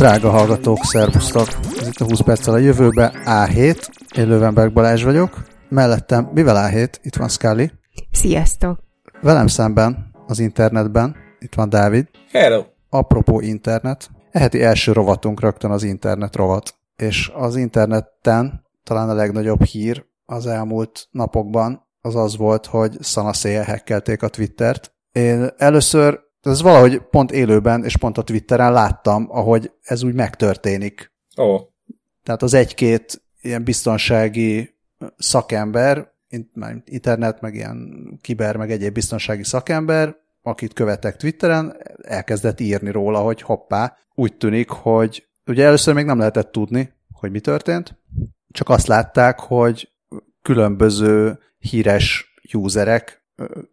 Drága hallgatók, szervusztok! Ez itt a 20 perccel a jövőbe, A7. Én Lövenberg Balázs vagyok. Mellettem, mivel A7? Itt van Scully. Sziasztok! Velem szemben, az internetben, itt van Dávid. Hello! Apropó internet, eheti első rovatunk rögtön az internet rovat. És az interneten talán a legnagyobb hír az elmúlt napokban az az volt, hogy szanaszéjel hekkelték a Twittert. Én először ez valahogy pont élőben és pont a Twitteren láttam, ahogy ez úgy megtörténik. Ó. Oh. Tehát az egy-két ilyen biztonsági szakember, internet, meg ilyen kiber, meg egyéb biztonsági szakember, akit követek Twitteren, elkezdett írni róla, hogy hoppá, úgy tűnik, hogy ugye először még nem lehetett tudni, hogy mi történt, csak azt látták, hogy különböző híres userek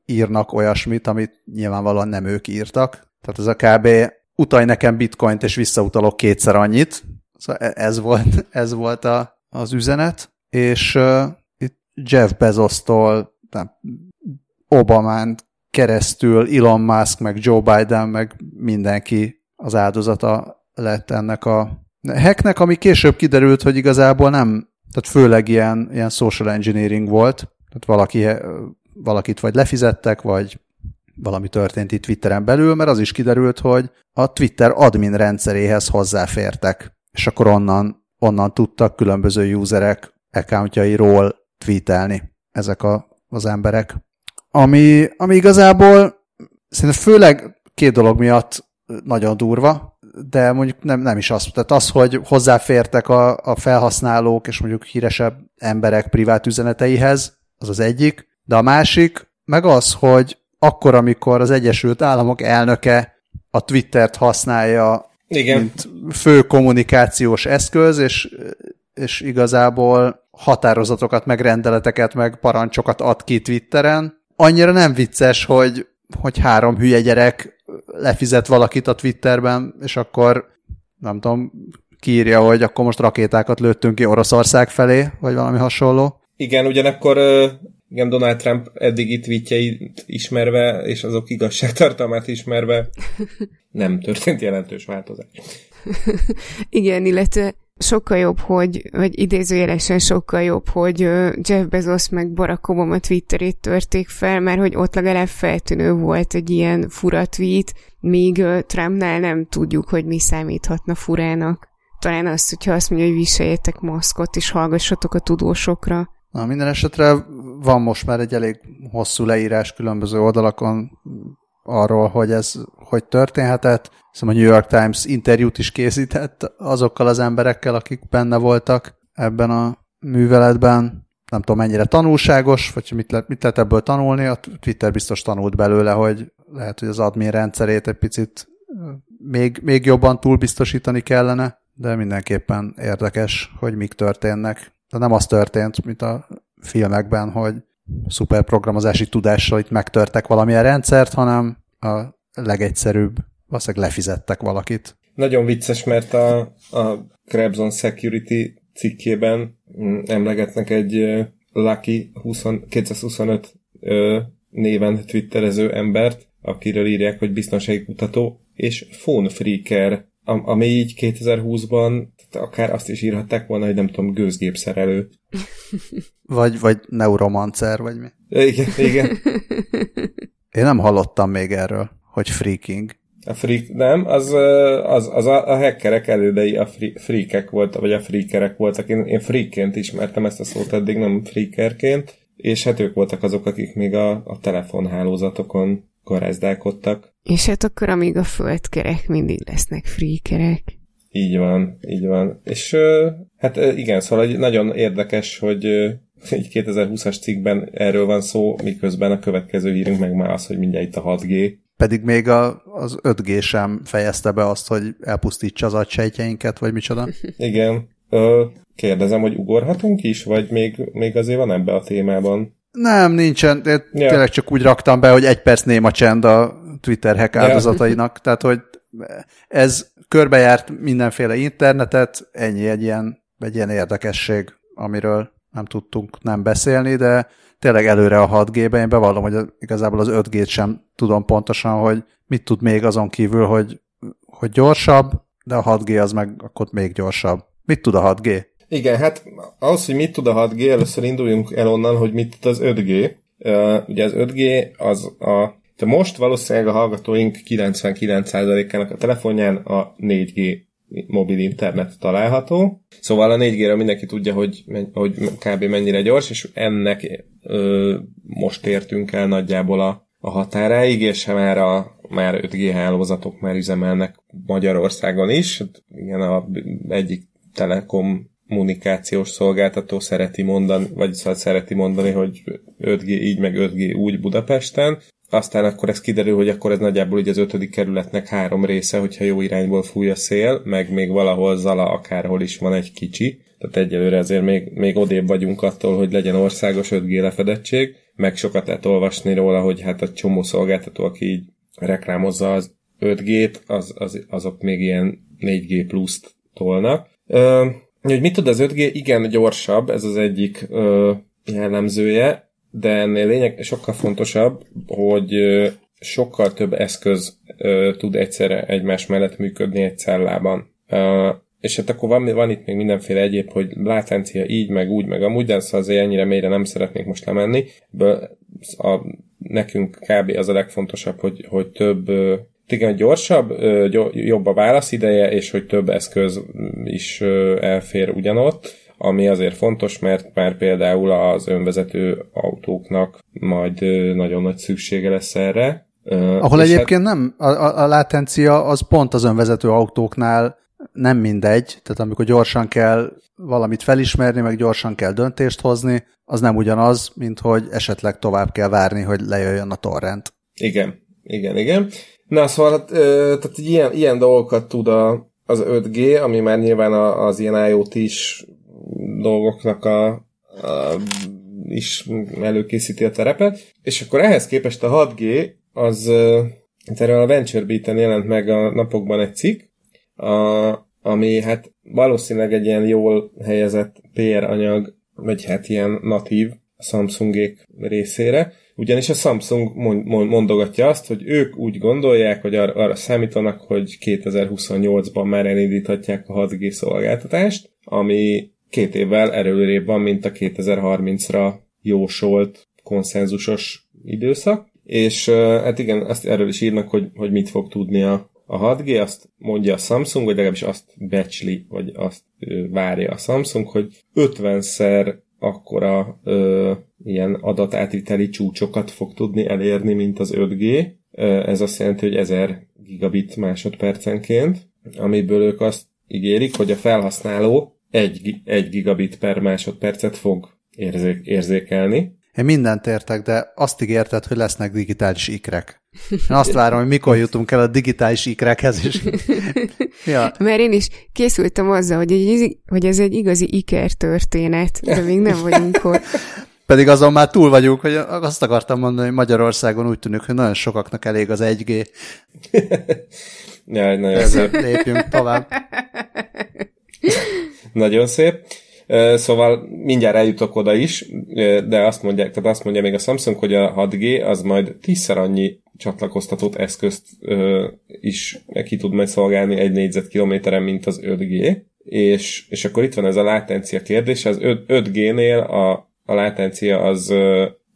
írnak olyasmit, amit nyilvánvalóan nem ők írtak. Tehát ez a kb. utalj nekem bitcoint, és visszautalok kétszer annyit. Szóval e- ez volt, ez volt a, az üzenet. És uh, itt Jeff Bezos-tól Obamán keresztül Elon Musk, meg Joe Biden, meg mindenki az áldozata lett ennek a hacknek, ami később kiderült, hogy igazából nem, tehát főleg ilyen, ilyen social engineering volt, tehát valaki valakit vagy lefizettek, vagy valami történt itt Twitteren belül, mert az is kiderült, hogy a Twitter admin rendszeréhez hozzáfértek, és akkor onnan, onnan tudtak különböző userek accountjairól tweetelni ezek a, az emberek. Ami, ami igazából szerintem főleg két dolog miatt nagyon durva, de mondjuk nem, nem is az. Tehát az, hogy hozzáfértek a, a felhasználók és mondjuk híresebb emberek privát üzeneteihez, az az egyik. De a másik meg az, hogy akkor, amikor az Egyesült Államok elnöke a Twittert használja, Igen. mint fő kommunikációs eszköz, és, és igazából határozatokat, meg rendeleteket, meg parancsokat ad ki Twitteren, annyira nem vicces, hogy, hogy három hülye gyerek lefizet valakit a Twitterben, és akkor nem tudom, kiírja, hogy akkor most rakétákat lőttünk ki Oroszország felé, vagy valami hasonló. Igen, ugyanakkor igen, Donald Trump eddigi tweetjeit ismerve, és azok igazságtartalmát ismerve nem történt jelentős változás. Igen, illetve sokkal jobb, hogy, vagy idézőjelesen sokkal jobb, hogy Jeff Bezos meg Barack Obama Twitterét törték fel, mert hogy ott legalább feltűnő volt egy ilyen fura tweet, míg Trumpnál nem tudjuk, hogy mi számíthatna furának. Talán azt, hogyha azt mondja, hogy viseljetek maszkot, és hallgassatok a tudósokra. Na, minden esetre van most már egy elég hosszú leírás különböző oldalakon arról, hogy ez hogy történhetett. Szóval a New York Times interjút is készített azokkal az emberekkel, akik benne voltak ebben a műveletben. Nem tudom, mennyire tanulságos, vagy mit lehet, mit lehet ebből tanulni. A Twitter biztos tanult belőle, hogy lehet, hogy az admin rendszerét egy picit még, még jobban túlbiztosítani kellene, de mindenképpen érdekes, hogy mik történnek. De nem az történt, mint a filmekben, hogy szuper programozási tudással itt megtörtek valamilyen rendszert, hanem a legegyszerűbb, valószínűleg lefizettek valakit. Nagyon vicces, mert a, a Krebson Security cikkében mm, emlegetnek egy Lucky 20, 225 néven twitterező embert, akiről írják, hogy biztonsági kutató, és phone freaker, ami így 2020-ban akár azt is írhatták volna, hogy nem tudom, gőzgépszerelő. vagy, vagy neuromancer, vagy mi. Igen, igen. Én nem hallottam még erről, hogy freaking. A freak, nem, az, az, az a, a hackerek elődei a freakek voltak, vagy a freakerek voltak. Én, én freakként ismertem ezt a szót eddig, nem freakerként, és hát ők voltak azok, akik még a, a telefonhálózatokon garázdálkodtak. És hát akkor, amíg a földkerek, mindig lesznek freakerek. Így van, így van. És hát igen, szóval egy nagyon érdekes, hogy egy 2020-as cikkben erről van szó, miközben a következő hírünk meg már az, hogy mindjárt itt a 6G. Pedig még a, az 5G sem fejezte be azt, hogy elpusztítsa az agysejtjeinket, vagy micsoda. Igen. Ö, kérdezem, hogy ugorhatunk is, vagy még, még azért van ebbe a témában? Nem, nincsen. Én ja. tényleg csak úgy raktam be, hogy egy perc néma csend a Twitter hack áldozatainak. Ja. Tehát, hogy ez körbejárt mindenféle internetet, ennyi egy ilyen, egy ilyen érdekesség, amiről nem tudtunk nem beszélni, de tényleg előre a 6G-ben, én bevallom, hogy igazából az 5G-t sem tudom pontosan, hogy mit tud még azon kívül, hogy, hogy gyorsabb, de a 6G az meg akkor még gyorsabb. Mit tud a 6G? Igen, hát ahhoz, hogy mit tud a 6G, először induljunk el onnan, hogy mit tud az 5G. Uh, ugye az 5G az a de most valószínűleg a hallgatóink 99%-ának a telefonján a 4G mobil internet található. Szóval a 4G-ről mindenki tudja, hogy, hogy kb. mennyire gyors, és ennek ö, most értünk el nagyjából a, a határáig, és már a már 5G hálózatok már üzemelnek Magyarországon is. Hát igen, a egyik telekom kommunikációs szolgáltató szereti mondani, vagy szóval szereti mondani, hogy 5G így, meg 5G úgy Budapesten. Aztán akkor ez kiderül, hogy akkor ez nagyjából így az ötödik kerületnek három része, hogyha jó irányból fúj a szél, meg még valahol Zala akárhol is van egy kicsi. Tehát egyelőre azért még, még odébb vagyunk attól, hogy legyen országos 5G lefedettség, meg sokat lehet olvasni róla, hogy hát a csomó szolgáltató, aki így reklámozza az 5G-t, az, az, azok még ilyen 4G pluszt tolnak. Hogy mit tud az 5G? Igen, gyorsabb, ez az egyik ö, jellemzője, de ennél lényeg sokkal fontosabb, hogy ö, sokkal több eszköz ö, tud egyszerre egymás mellett működni egy cellában. Ö, és hát akkor van, van itt még mindenféle egyéb, hogy látencia így, meg úgy, meg amúgy, de szóval azért ennyire mélyre nem szeretnék most lemenni. A, nekünk kb. az a legfontosabb, hogy, hogy több igen, gyorsabb, jobb a válaszideje, és hogy több eszköz is elfér ugyanott, ami azért fontos, mert már például az önvezető autóknak majd nagyon nagy szüksége lesz erre. Ahol egyébként hát... nem, a, a, a látencia az pont az önvezető autóknál nem mindegy, tehát amikor gyorsan kell valamit felismerni, meg gyorsan kell döntést hozni, az nem ugyanaz, mint hogy esetleg tovább kell várni, hogy lejöjjön a torrent. Igen, igen, igen. Na, szóval hát, tehát ilyen, ilyen dolgokat tud a, az 5G, ami már nyilván az ilyen IoT is dolgoknak a, a is előkészíti a terepet, és akkor ehhez képest a 6G az erről a Venture Beat-en jelent meg a napokban egy cikk, a, ami hát valószínűleg egy ilyen jól helyezett PR anyag, vagy hát ilyen natív Samsungék részére, ugyanis a Samsung mondogatja azt, hogy ők úgy gondolják, hogy ar- arra számítanak, hogy 2028-ban már elindíthatják a 6G szolgáltatást, ami két évvel erőrébb van, mint a 2030-ra jósolt konszenzusos időszak. És hát igen, azt erről is írnak, hogy, hogy mit fog tudni a, a 6G, azt mondja a Samsung, vagy legalábbis azt becsli, vagy azt várja a Samsung, hogy 50-szer akkora ö, ilyen adatátviteli csúcsokat fog tudni elérni, mint az 5G. Ez azt jelenti, hogy 1000 gigabit másodpercenként, amiből ők azt ígérik, hogy a felhasználó 1, 1 gigabit per másodpercet fog érzék, érzékelni. Én mindent értek, de azt ígérted, hogy lesznek digitális ikrek. Én azt várom, hogy mikor jutunk el a digitális ikrekhez is. ja. Mert én is készültem azzal, hogy, egy, hogy ez egy igazi iker történet, de még nem vagyunk ott. Pedig azon már túl vagyunk, hogy azt akartam mondani, hogy Magyarországon úgy tűnik, hogy nagyon sokaknak elég az 1G. ja, nagyon szép. Lépjünk tovább. nagyon szép. Szóval mindjárt eljutok oda is, de azt mondják, tehát azt mondja még a Samsung, hogy a 6G az majd tízszer annyi csatlakoztatott eszközt is ki tud majd szolgálni egy négyzetkilométeren, mint az 5G. És, és akkor itt van ez a látencia kérdés, az 5G-nél a, a látencia az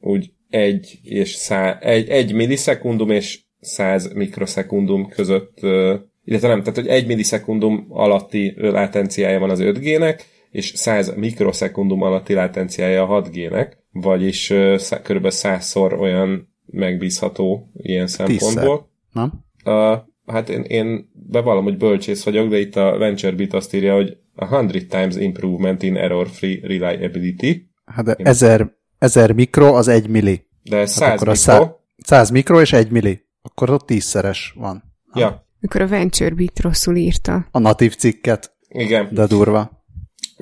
úgy egy és szá, egy, egy millisekundum és 100 mikrosekundum között, illetve nem, tehát hogy egy millisekundum alatti látenciája van az 5G-nek, és 100 mikroszekundum alatti latenciája a 6G-nek, vagyis uh, kb. 100-szor olyan megbízható ilyen szempontból. Nem? Uh, hát én, én bevallom, hogy bölcsész vagyok, de itt a VentureBeat azt írja, hogy a 100 times improvement in error-free reliability. Hát de 1000, 1000 mikro az 1 milli. De 100 hát mikro. 100, 100 mikro és 1 milli. Akkor ott tízszeres van. Ja. Mikor a VentureBeat rosszul írta. A natív cikket. Igen. De durva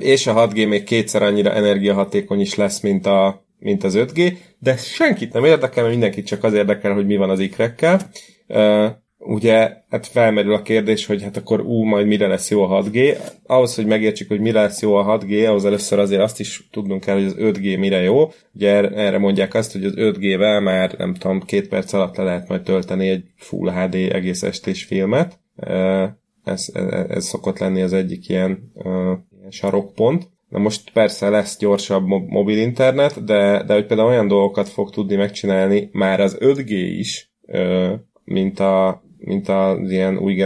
és a 6G még kétszer annyira energiahatékony is lesz, mint, a, mint az 5G, de senkit nem érdekel, mert mindenkit csak az érdekel, hogy mi van az ikrekkel. Uh, ugye, hát felmerül a kérdés, hogy hát akkor ú, majd mire lesz jó a 6G. Ahhoz, hogy megértsük, hogy mire lesz jó a 6G, ahhoz először azért azt is tudnunk kell, hogy az 5G mire jó. Ugye erre mondják azt, hogy az 5G-vel már nem tudom, két perc alatt le lehet majd tölteni egy Full HD egész estés filmet. Uh, ez, ez, ez szokott lenni az egyik ilyen, uh, sarokpont. Na most persze lesz gyorsabb mobil internet, de, de hogy például olyan dolgokat fog tudni megcsinálni már az 5G is, mint a mint az ilyen új,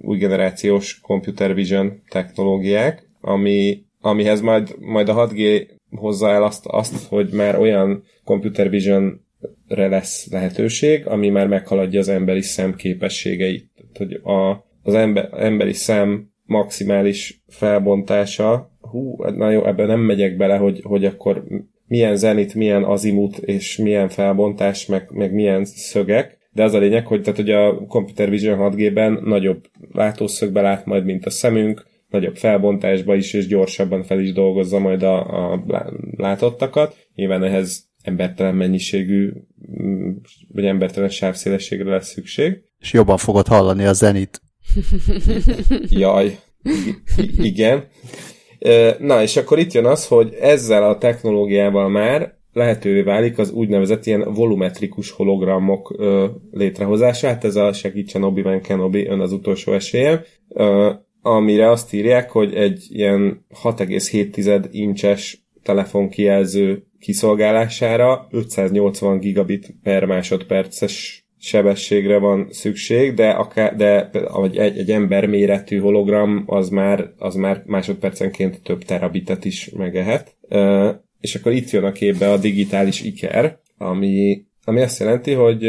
új generációs computer vision technológiák, ami, amihez majd, majd a 6G hozza el azt, azt, hogy már olyan computer vision-re lesz lehetőség, ami már meghaladja az emberi szem képességeit. Hogy a, az ember, emberi szem maximális felbontása, hú, na jó, ebben nem megyek bele, hogy, hogy akkor milyen zenit, milyen azimut és milyen felbontás, meg, meg milyen szögek, de az a lényeg, hogy, tehát, hogy a Computer Vision 6G-ben nagyobb látószögbe lát majd, mint a szemünk, nagyobb felbontásba is, és gyorsabban fel is dolgozza majd a, a látottakat. Nyilván ehhez embertelen mennyiségű, vagy embertelen sávszélességre lesz szükség. És jobban fogod hallani a zenit. Jaj, igen. Na, és akkor itt jön az, hogy ezzel a technológiával már lehetővé válik az úgynevezett ilyen volumetrikus hologramok ö, létrehozása. Hát ez a segítsen Obi-Wan Kenobi, ön az utolsó esélyem. Amire azt írják, hogy egy ilyen 6,7 incses telefonkijelző kiszolgálására 580 gigabit per másodperces sebességre van szükség, de, akár, de egy, egy ember méretű hologram az már, az már másodpercenként több terabitet is megehet. És akkor itt jön a képbe a digitális iker, ami, ami azt jelenti, hogy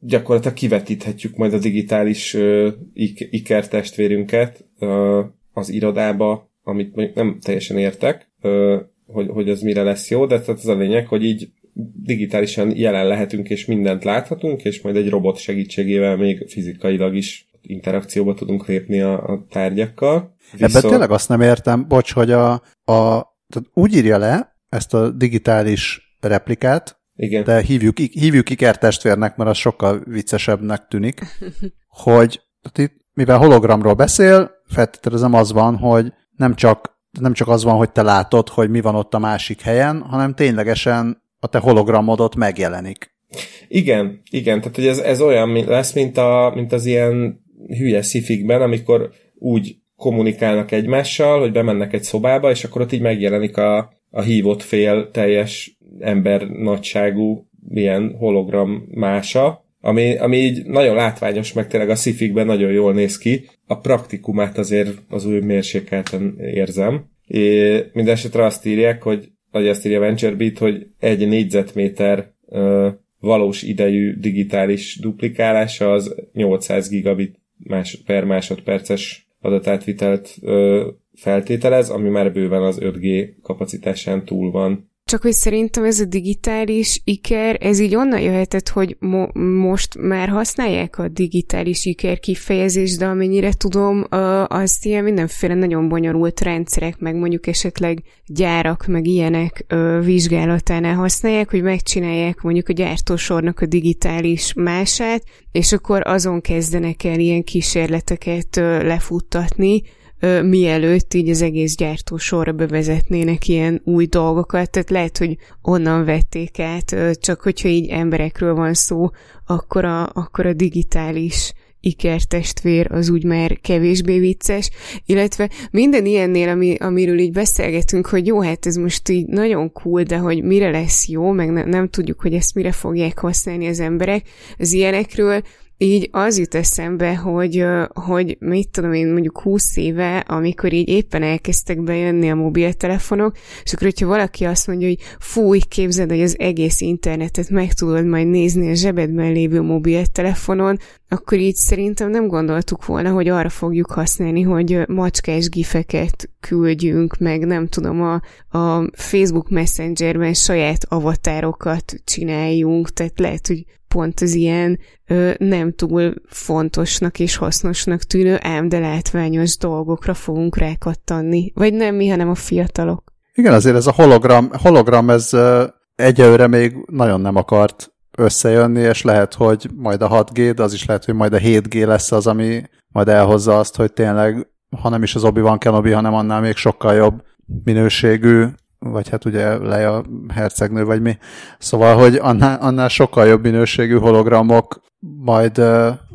gyakorlatilag kivetíthetjük majd a digitális iker testvérünket az irodába, amit nem teljesen értek, hogy, hogy az mire lesz jó, de tehát az a lényeg, hogy így digitálisan jelen lehetünk, és mindent láthatunk, és majd egy robot segítségével még fizikailag is interakcióba tudunk lépni a, a tárgyakkal. Viszont... Ebben tényleg azt nem értem, bocs, hogy a, a tehát úgy írja le ezt a digitális replikát, Igen. de hívjuk, hívjuk ikertestvérnek, mert az sokkal viccesebbnek tűnik, hogy tehát itt, mivel hologramról beszél, feltételezem az van, hogy nem csak, nem csak az van, hogy te látod, hogy mi van ott a másik helyen, hanem ténylegesen a te hologramodot megjelenik. Igen, igen, tehát hogy ez, ez olyan lesz, mint, a, mint az ilyen hülye szifikben, amikor úgy kommunikálnak egymással, hogy bemennek egy szobába, és akkor ott így megjelenik a, a hívott fél teljes ember nagyságú ilyen hologram mása, ami, ami így nagyon látványos, meg tényleg a szifikben nagyon jól néz ki. A praktikumát azért az új mérsékelten érzem. Mindenesetre azt írják, hogy vagy azt írja VentureBeat, hogy egy négyzetméter ö, valós idejű digitális duplikálása az 800 gigabit más, per másodperces adatátvitelt ö, feltételez, ami már bőven az 5G kapacitásán túl van. Csak hogy szerintem ez a digitális iker, ez így onnan jöhetett, hogy mo- most már használják a digitális iker kifejezést, de amennyire tudom, azt ilyen mindenféle nagyon bonyolult rendszerek, meg mondjuk esetleg gyárak, meg ilyenek vizsgálatánál használják, hogy megcsinálják mondjuk a gyártósornak a digitális mását, és akkor azon kezdenek el ilyen kísérleteket lefuttatni, mielőtt így az egész gyártó sorra bevezetnének ilyen új dolgokat, tehát lehet, hogy onnan vették át, csak hogyha így emberekről van szó, akkor a, akkor a digitális ikertestvér az úgy már kevésbé vicces, illetve minden ilyennél, ami, amiről így beszélgetünk, hogy jó, hát ez most így nagyon cool, de hogy mire lesz jó, meg ne, nem tudjuk, hogy ezt mire fogják használni az emberek, az ilyenekről így az jut eszembe, hogy, hogy mit tudom én, mondjuk 20 éve, amikor így éppen elkezdtek bejönni a mobiltelefonok, és akkor, hogyha valaki azt mondja, hogy fúj, képzeld, hogy az egész internetet meg tudod majd nézni a zsebedben lévő mobiltelefonon, akkor így szerintem nem gondoltuk volna, hogy arra fogjuk használni, hogy macskás gifeket küldjünk, meg nem tudom, a, a Facebook Messengerben saját avatárokat csináljunk, tehát lehet, hogy pont az ilyen ö, nem túl fontosnak és hasznosnak tűnő, ám de látványos dolgokra fogunk rákattanni. Vagy nem mi, hanem a fiatalok. Igen, azért ez a hologram, hologram ez egyelőre még nagyon nem akart összejönni, és lehet, hogy majd a 6G, de az is lehet, hogy majd a 7G lesz az, ami majd elhozza azt, hogy tényleg, ha nem is az Obi-Wan Kenobi, hanem annál még sokkal jobb minőségű vagy hát ugye Leia hercegnő, vagy mi. Szóval, hogy annál, annál sokkal jobb minőségű hologramok majd,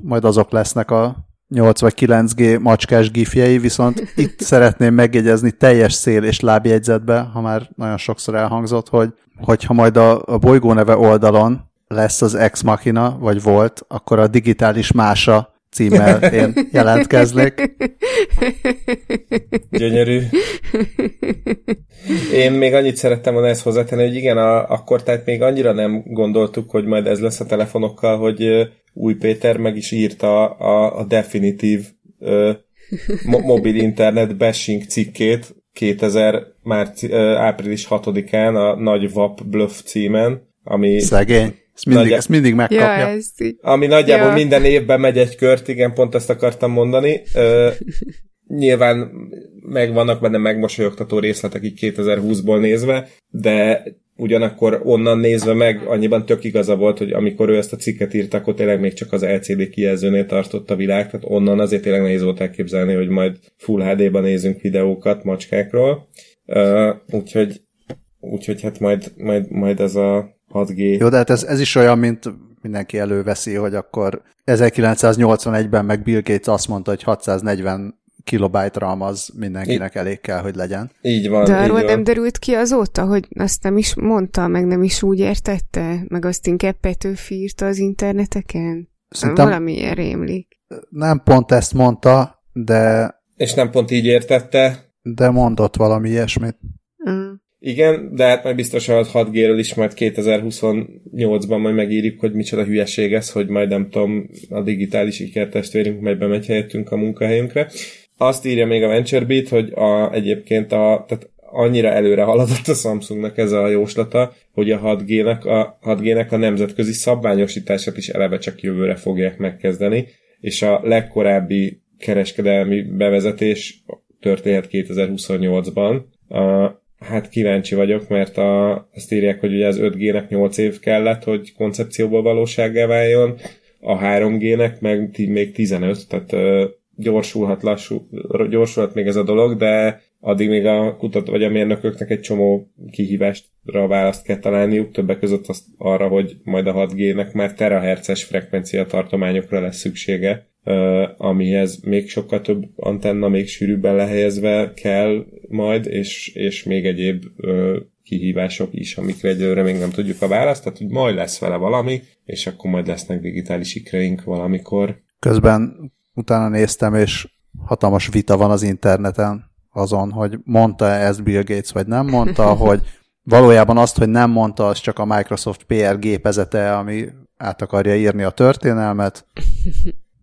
majd azok lesznek a 8 vagy 9G macskás gifjei, viszont itt szeretném megjegyezni teljes szél és lábjegyzetbe, ha már nagyon sokszor elhangzott, hogy hogyha majd a, a bolygó neve oldalon lesz az Ex Machina, vagy volt, akkor a digitális mása címmel én jelentkeznék. Gyönyörű. Én még annyit szerettem volna ezt hozzátenni, hogy igen, a, akkor tehát még annyira nem gondoltuk, hogy majd ez lesz a telefonokkal, hogy új Péter meg is írta a, a definitív ö, mo- mobil internet bashing cikkét 2000 márci, ö, április 6-án a nagy VAP Bluff címen, ami... Szegény. Ezt mindig, Nagyjá... ezt mindig megkapja. Ja, ez így... Ami nagyjából ja. minden évben megy egy kört, igen, pont ezt akartam mondani. Ö, nyilván megvannak benne megmosolyogtató részletek így 2020-ból nézve, de ugyanakkor onnan nézve meg annyiban tök igaza volt, hogy amikor ő ezt a cikket írta, akkor tényleg még csak az LCD kijelzőnél tartott a világ, tehát onnan azért tényleg nehéz volt elképzelni, hogy majd Full HD-ban nézünk videókat macskákról. Uh, úgyhogy, úgyhogy hát majd, majd, majd ez a 6G. Jó, de hát ez, ez is olyan, mint mindenki előveszi, hogy akkor 1981-ben meg Bill Gates azt mondta, hogy 640 kilobyte RAM az mindenkinek elég kell, hogy legyen. Így van. De arról így nem derült ki azóta, hogy azt nem is mondta, meg nem is úgy értette, meg azt inkább Petőfi írta az interneteken? Szerintem Valami ilyen rémlik. Nem pont ezt mondta, de... És nem pont így értette? De mondott valami ilyesmit. Mm. Igen, de hát majd biztos a 6G-ről is majd 2028-ban majd megírjuk, hogy micsoda hülyeség ez, hogy majd nem tudom, a digitális ikertestvérünk majd bemegy helyettünk a munkahelyünkre. Azt írja még a VentureBeat, hogy a, egyébként a, tehát annyira előre haladott a Samsungnak ez a jóslata, hogy a 6G-nek a, 6G-nek a nemzetközi szabványosítását is eleve csak jövőre fogják megkezdeni, és a legkorábbi kereskedelmi bevezetés történhet 2028-ban. A, hát kíváncsi vagyok, mert a, azt írják, hogy ugye az 5G-nek 8 év kellett, hogy koncepcióból valósággá váljon, a 3G-nek meg még 15, tehát gyorsulhat, lassú, gyorsulhat még ez a dolog, de addig még a kutat vagy a mérnököknek egy csomó kihívástra választ kell találniuk, többek között azt arra, hogy majd a 6G-nek már terahertzes frekvencia tartományokra lesz szüksége, amihez még sokkal több antenna még sűrűbben lehelyezve kell majd, és, és még egyéb kihívások is, amikre egyelőre még nem tudjuk a választ, tehát hogy majd lesz vele valami, és akkor majd lesznek digitális ikreink valamikor. Közben utána néztem, és hatalmas vita van az interneten azon, hogy mondta -e ezt Bill Gates, vagy nem mondta, hogy valójában azt, hogy nem mondta, az csak a Microsoft PR gépezete, ami át akarja írni a történelmet.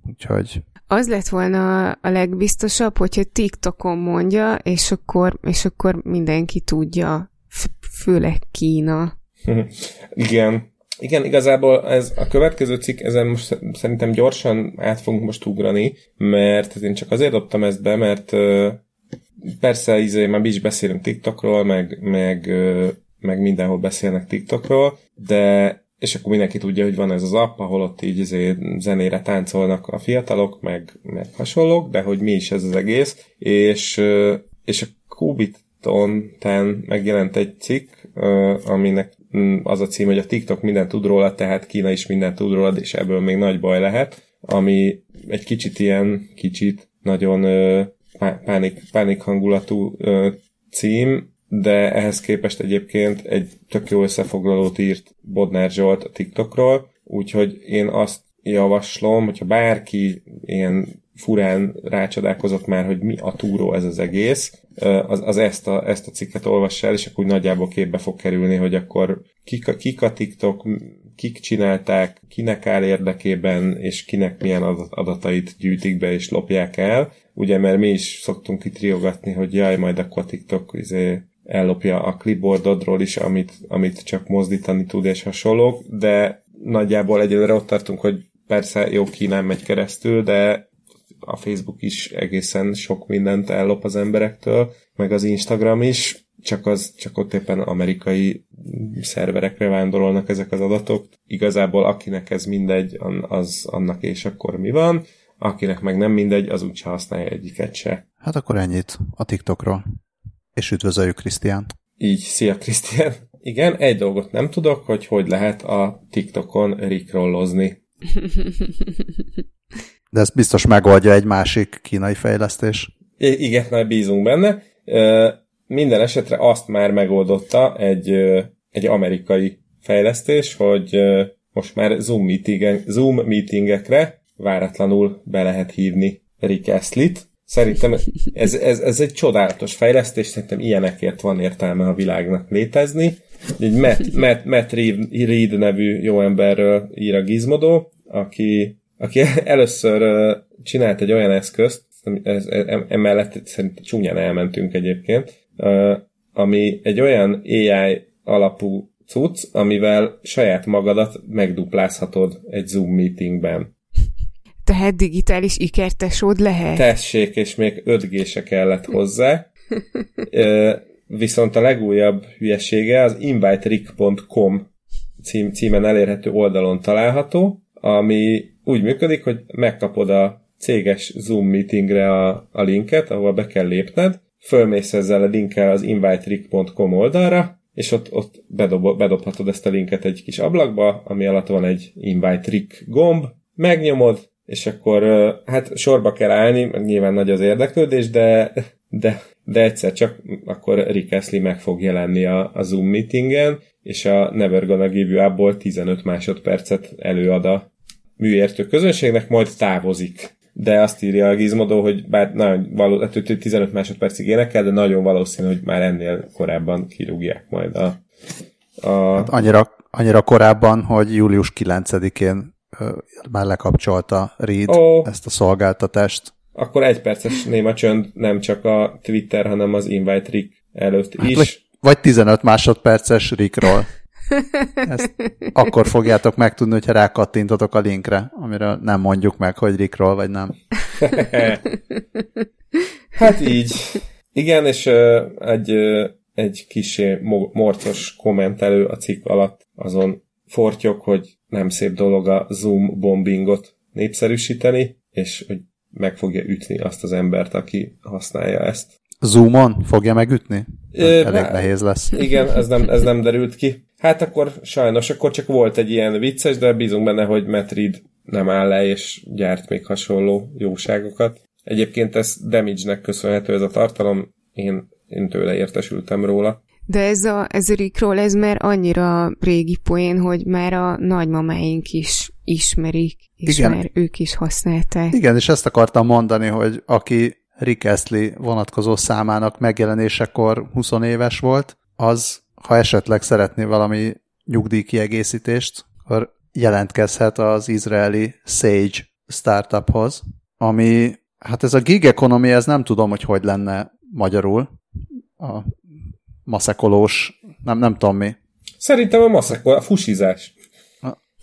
Úgyhogy... Az lett volna a legbiztosabb, hogyha TikTokon mondja, és akkor, és akkor mindenki tudja, főleg Kína. Igen, igen, igazából ez a következő cikk, ezen most szerintem gyorsan át fogunk most ugrani, mert én csak azért dobtam ezt be, mert persze izé, már mi is beszélünk TikTokról, meg, meg, meg mindenhol beszélnek TikTokról, de és akkor mindenki tudja, hogy van ez az app, ahol ott így izé zenére táncolnak a fiatalok, meg, meg hasonlók, de hogy mi is ez az egész, és, és a Kubiton ten megjelent egy cikk, aminek Mm, az a cím, hogy a TikTok minden tud róla, tehát Kína is minden tud róla, és ebből még nagy baj lehet, ami egy kicsit ilyen, kicsit nagyon pánik, pánik hangulatú cím, de ehhez képest egyébként egy tök jó összefoglalót írt Bodnár Zsolt a TikTokról, úgyhogy én azt javaslom, hogyha bárki ilyen furán rácsodálkozott már, hogy mi a túró ez az egész, az, az ezt, a, ezt a cikket olvassa el, és akkor úgy nagyjából képbe fog kerülni, hogy akkor kik a, kik a TikTok, kik csinálták, kinek áll érdekében, és kinek milyen adatait gyűjtik be és lopják el. Ugye, mert mi is szoktunk itt riogatni, hogy jaj, majd akkor a TikTok izé, ellopja a clipboardodról is, amit, amit csak mozdítani tud és hasonlók, de nagyjából egyelőre ott tartunk, hogy persze jó Kínán megy keresztül, de a Facebook is egészen sok mindent ellop az emberektől, meg az Instagram is, csak, az, csak ott éppen amerikai szerverekre vándorolnak ezek az adatok. Igazából akinek ez mindegy, az annak és akkor mi van, akinek meg nem mindegy, az úgyse használja egyiket se. Hát akkor ennyit a TikTokról. És üdvözöljük Krisztián. Így, szia Krisztián. Igen, egy dolgot nem tudok, hogy hogy lehet a TikTokon rikrollozni. De ezt biztos megoldja egy másik kínai fejlesztés. I- igen, már bízunk benne. Minden esetre azt már megoldotta egy, egy amerikai fejlesztés, hogy most már Zoom, meetingen, Zoom meetingekre váratlanul be lehet hívni Rick Astley-t. Szerintem ez, ez, ez egy csodálatos fejlesztés, szerintem ilyenekért van értelme a világnak létezni. Egy Matt, Matt, Matt Reed nevű jó emberről ír a Gizmodo, aki, aki először csinált egy olyan eszközt, ez, emellett szerintem csúnyán elmentünk egyébként, ami egy olyan AI alapú cucc, amivel saját magadat megduplázhatod egy Zoom meetingben. Tehát digitális ikertesód lehet? Tessék, és még 5G se kellett hozzá. Viszont a legújabb hülyesége az inviterik.com cím, címen elérhető oldalon található, ami úgy működik, hogy megkapod a céges Zoom meetingre a, a linket, ahol be kell lépned, fölmész ezzel a linkkel az inviterik.com oldalra, és ott, ott bedob, bedobhatod ezt a linket egy kis ablakba, ami alatt van egy invite rig gomb, megnyomod, és akkor hát sorba kell állni, nyilván nagy az érdeklődés, de, de, de egyszer csak akkor Rick Astley meg fog jelenni a, a Zoom meetingen, és a Never Gonna Give You Up-ból 15 másodpercet előad a műértő közönségnek, majd távozik. De azt írja a Gizmodo, hogy bár nagyon való, 15 hát másodpercig énekel, de nagyon valószínű, hogy már ennél korábban kirúgják majd a... a... Hát annyira, annyira korábban, hogy július 9-én már lekapcsolta Reed oh. ezt a szolgáltatást. Akkor egy perces néma csönd nem csak a Twitter, hanem az Invite Rick előtt hát is. Vagy, vagy 15 másodperces Rickról. Ezt akkor fogjátok megtudni, hogyha rákattintotok a linkre, amiről nem mondjuk meg, hogy Rickról vagy nem. hát így. Igen, és uh, egy, uh, egy kis morcos kommentelő a cikk alatt azon fortyok, hogy nem szép dolog a Zoom bombingot népszerűsíteni, és hogy meg fogja ütni azt az embert, aki használja ezt. Zoomon fogja megütni? Ö, Elég hát, nehéz lesz. Igen, ez nem, ez nem derült ki. Hát akkor sajnos, akkor csak volt egy ilyen vicces, de bízunk benne, hogy Matt Reed nem áll le, és gyárt még hasonló jóságokat. Egyébként ez Damage-nek köszönhető ez a tartalom, én, én tőle értesültem róla. De ez a, ez a Rickról, ez már annyira régi poén, hogy már a nagymamáink is ismerik, és Igen. már ők is használták. Igen, és ezt akartam mondani, hogy aki Rick Astley vonatkozó számának megjelenésekor 20 éves volt, az, ha esetleg szeretné valami nyugdíjkiegészítést, akkor jelentkezhet az izraeli Sage startuphoz, ami, hát ez a gig economy, ez nem tudom, hogy hogy lenne magyarul. A maszekolós, nem, nem tudom mi. Szerintem a maszekol, a fusizás.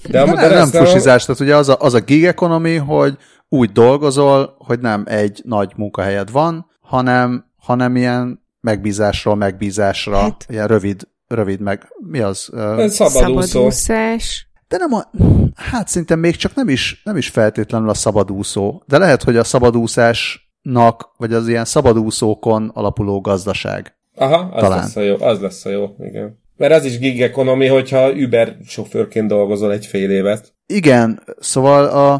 De, de, de nem, nem fusizás, a... tehát ugye az a, az a gig economy, hogy úgy dolgozol, hogy nem egy nagy munkahelyed van, hanem, hanem ilyen megbízásról megbízásra, hát. ilyen rövid, rövid meg, mi az? Szabadúszó. Szabadúszás. De nem a, hát szinte még csak nem is, nem is feltétlenül a szabadúszó, de lehet, hogy a szabadúszásnak, vagy az ilyen szabadúszókon alapuló gazdaság. Aha, az Talán. lesz a jó, az lesz a jó, igen. Mert az is gig economy, hogyha Uber sofőrként dolgozol egy fél évet. Igen, szóval a,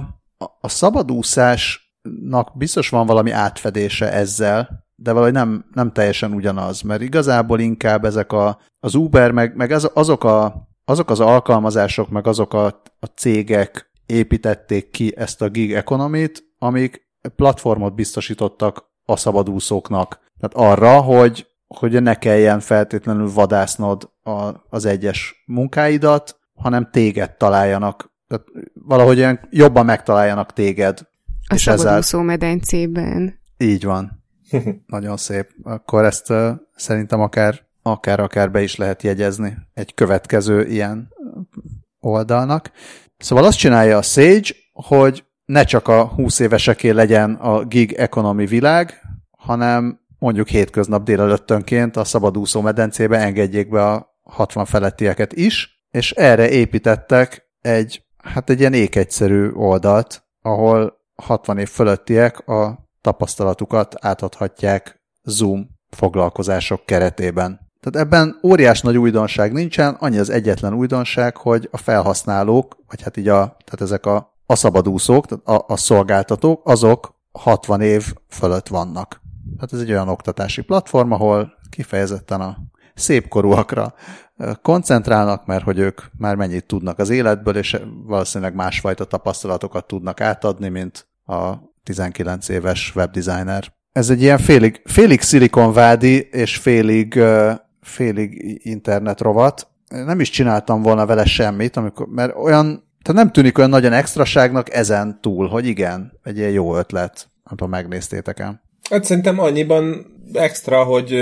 a szabadúszásnak biztos van valami átfedése ezzel, de valahogy nem, nem teljesen ugyanaz, mert igazából inkább ezek a, az Uber, meg, meg az, azok, a, azok az alkalmazások, meg azok a, a cégek építették ki ezt a gig economy-t, amik platformot biztosítottak a szabadúszóknak. Tehát arra, hogy hogy ne kelljen feltétlenül vadásznod a, az egyes munkáidat, hanem téged találjanak. Tehát valahogy olyan jobban megtaláljanak téged. A és szabadúszó ezzel... medencében. Így van. Nagyon szép. Akkor ezt uh, szerintem akár, akár, akár be is lehet jegyezni egy következő ilyen oldalnak. Szóval azt csinálja a Sage, hogy ne csak a 20 éveseké legyen a gig economy világ, hanem mondjuk hétköznap délelőttönként a szabadúszó medencébe engedjék be a 60 felettieket is, és erre építettek egy, hát egy ilyen ékegyszerű oldalt, ahol 60 év fölöttiek a tapasztalatukat átadhatják Zoom foglalkozások keretében. Tehát ebben óriás nagy újdonság nincsen, annyi az egyetlen újdonság, hogy a felhasználók, vagy hát így a, tehát ezek a a szabadúszók, a, a szolgáltatók, azok 60 év fölött vannak. Hát ez egy olyan oktatási platform, ahol kifejezetten a szépkorúakra koncentrálnak, mert hogy ők már mennyit tudnak az életből, és valószínűleg másfajta tapasztalatokat tudnak átadni, mint a 19 éves webdesigner. Ez egy ilyen félig, félig szilikonvádi és félig, félig internet rovat. Nem is csináltam volna vele semmit, amikor, mert olyan, tehát nem tűnik olyan nagyon extraságnak ezen túl, hogy igen, egy ilyen jó ötlet. Nem tudom, megnéztétek el. Hát szerintem annyiban extra, hogy,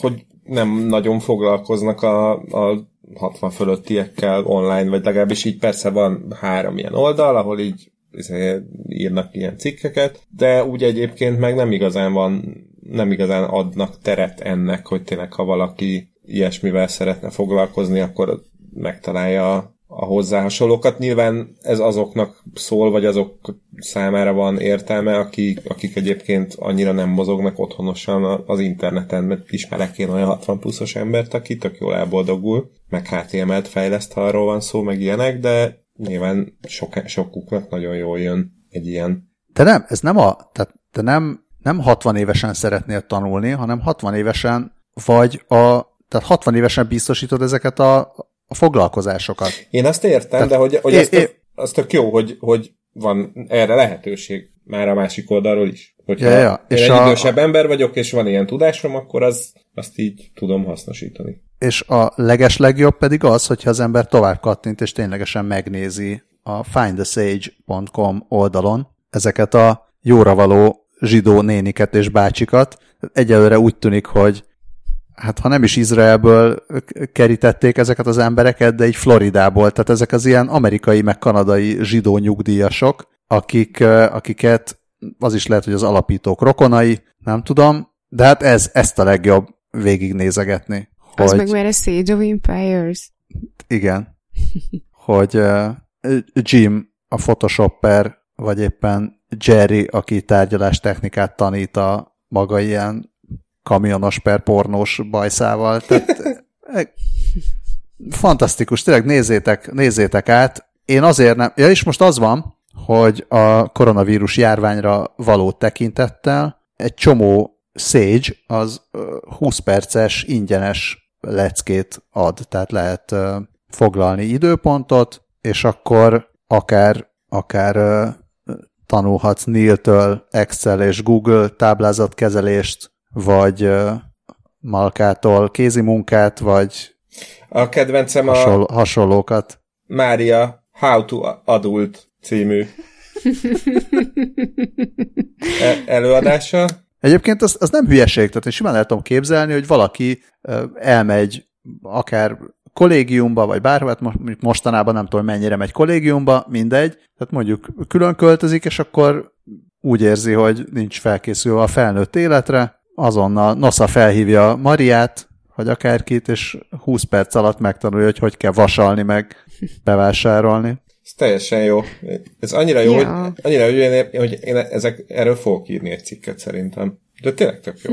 hogy nem nagyon foglalkoznak a, a 60 fölöttiekkel online, vagy legalábbis így persze van három ilyen oldal, ahol így izé, írnak ilyen cikkeket, de úgy egyébként meg nem igazán van, nem igazán adnak teret ennek, hogy tényleg ha valaki ilyesmivel szeretne foglalkozni, akkor megtalálja a hozzá hasonlókat. Nyilván ez azoknak szól, vagy azok számára van értelme, akik, akik egyébként annyira nem mozognak otthonosan az interneten, mert ismerek én olyan 60 pluszos embert, aki tök jól elboldogul, meg HTML-t fejleszt, ha arról van szó, meg ilyenek, de nyilván sok, sokuknak nagyon jól jön egy ilyen. De nem, ez nem a, tehát te nem, nem 60 évesen szeretnél tanulni, hanem 60 évesen vagy a, tehát 60 évesen biztosítod ezeket a, a foglalkozásokat. Én azt értem, Tehát, de hogy, hogy é, az, tök, az tök jó, hogy, hogy van erre lehetőség már a másik oldalról is. Hogyha ja, ja. És egy a, idősebb ember vagyok, és van ilyen tudásom, akkor az, azt így tudom hasznosítani. És a leges legjobb pedig az, hogyha az ember tovább kattint, és ténylegesen megnézi a findthesage.com oldalon ezeket a jóra való zsidó néniket és bácsikat. Egyelőre úgy tűnik, hogy hát ha nem is Izraelből kerítették ezeket az embereket, de így Floridából, tehát ezek az ilyen amerikai meg kanadai zsidó nyugdíjasok, akik, akiket az is lehet, hogy az alapítók rokonai, nem tudom, de hát ez, ezt a legjobb végignézegetni. Az hogy, meg már a Sage of Empires. Igen. hogy uh, Jim, a photoshopper, vagy éppen Jerry, aki tárgyalás technikát tanít a maga ilyen kamionos per pornós bajszával. Tehát, eh, fantasztikus, tényleg nézzétek, nézzétek át. Én azért nem, ja és most az van, hogy a koronavírus járványra való tekintettel egy csomó Sage az 20 perces ingyenes leckét ad, tehát lehet foglalni időpontot, és akkor akár, akár tanulhatsz Neil-től Excel és Google táblázatkezelést, vagy Malkától kézi munkát, vagy a kedvencem hasonl- a hasonlókat. Mária How to Adult című e- előadása. Egyébként az, az nem hülyeség, tehát én simán el tudom képzelni, hogy valaki elmegy akár kollégiumba, vagy bárhol, hát mostanában nem tudom mennyire megy kollégiumba, mindegy, tehát mondjuk külön költözik, és akkor úgy érzi, hogy nincs felkészülve a felnőtt életre, azonnal NOSA felhívja Mariát, vagy akárkit, és 20 perc alatt megtanulja, hogy hogy kell vasalni, meg bevásárolni. Ez teljesen jó. Ez annyira jó, ja. hogy, annyira jó, hogy én, hogy én ezek, erről fogok írni egy cikket szerintem. De tényleg tök jó.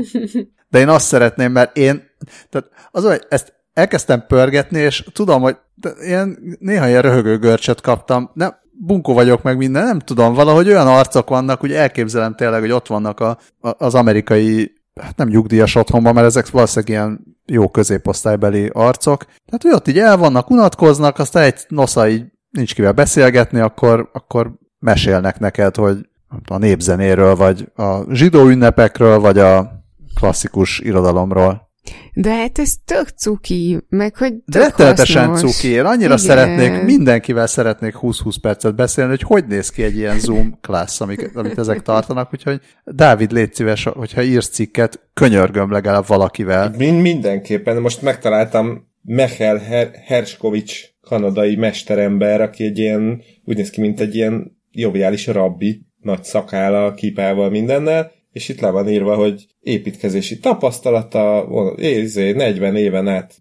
De én azt szeretném, mert én, tehát az, hogy ezt elkezdtem pörgetni, és tudom, hogy ilyen, néha ilyen röhögő görcsöt kaptam. Nem, bunkó vagyok meg minden, nem tudom, valahogy olyan arcok vannak, hogy elképzelem tényleg, hogy ott vannak a, a, az amerikai hát nem nyugdíjas otthonban, mert ezek valószínűleg ilyen jó középosztálybeli arcok. Tehát, hogy ott így el vannak, unatkoznak, aztán egy nosza így nincs kivel beszélgetni, akkor, akkor mesélnek neked, hogy a népzenéről, vagy a zsidó ünnepekről, vagy a klasszikus irodalomról. De hát ez tök cuki, meg hogy tök De rettenetesen cuki. Én annyira Igen. szeretnék, mindenkivel szeretnék 20-20 percet beszélni, hogy hogy néz ki egy ilyen Zoom klassz, amik, amit ezek tartanak, úgyhogy Dávid, légy szíves, hogyha írsz cikket, könyörgöm legalább valakivel. Mind, mindenképpen. Most megtaláltam Mechel Her- Herskovics kanadai mesterember, aki egy ilyen, úgy néz ki, mint egy ilyen joviális rabbi, nagy szakállal, kipával, mindennel, és itt le van írva, hogy építkezési tapasztalata, 40 éven át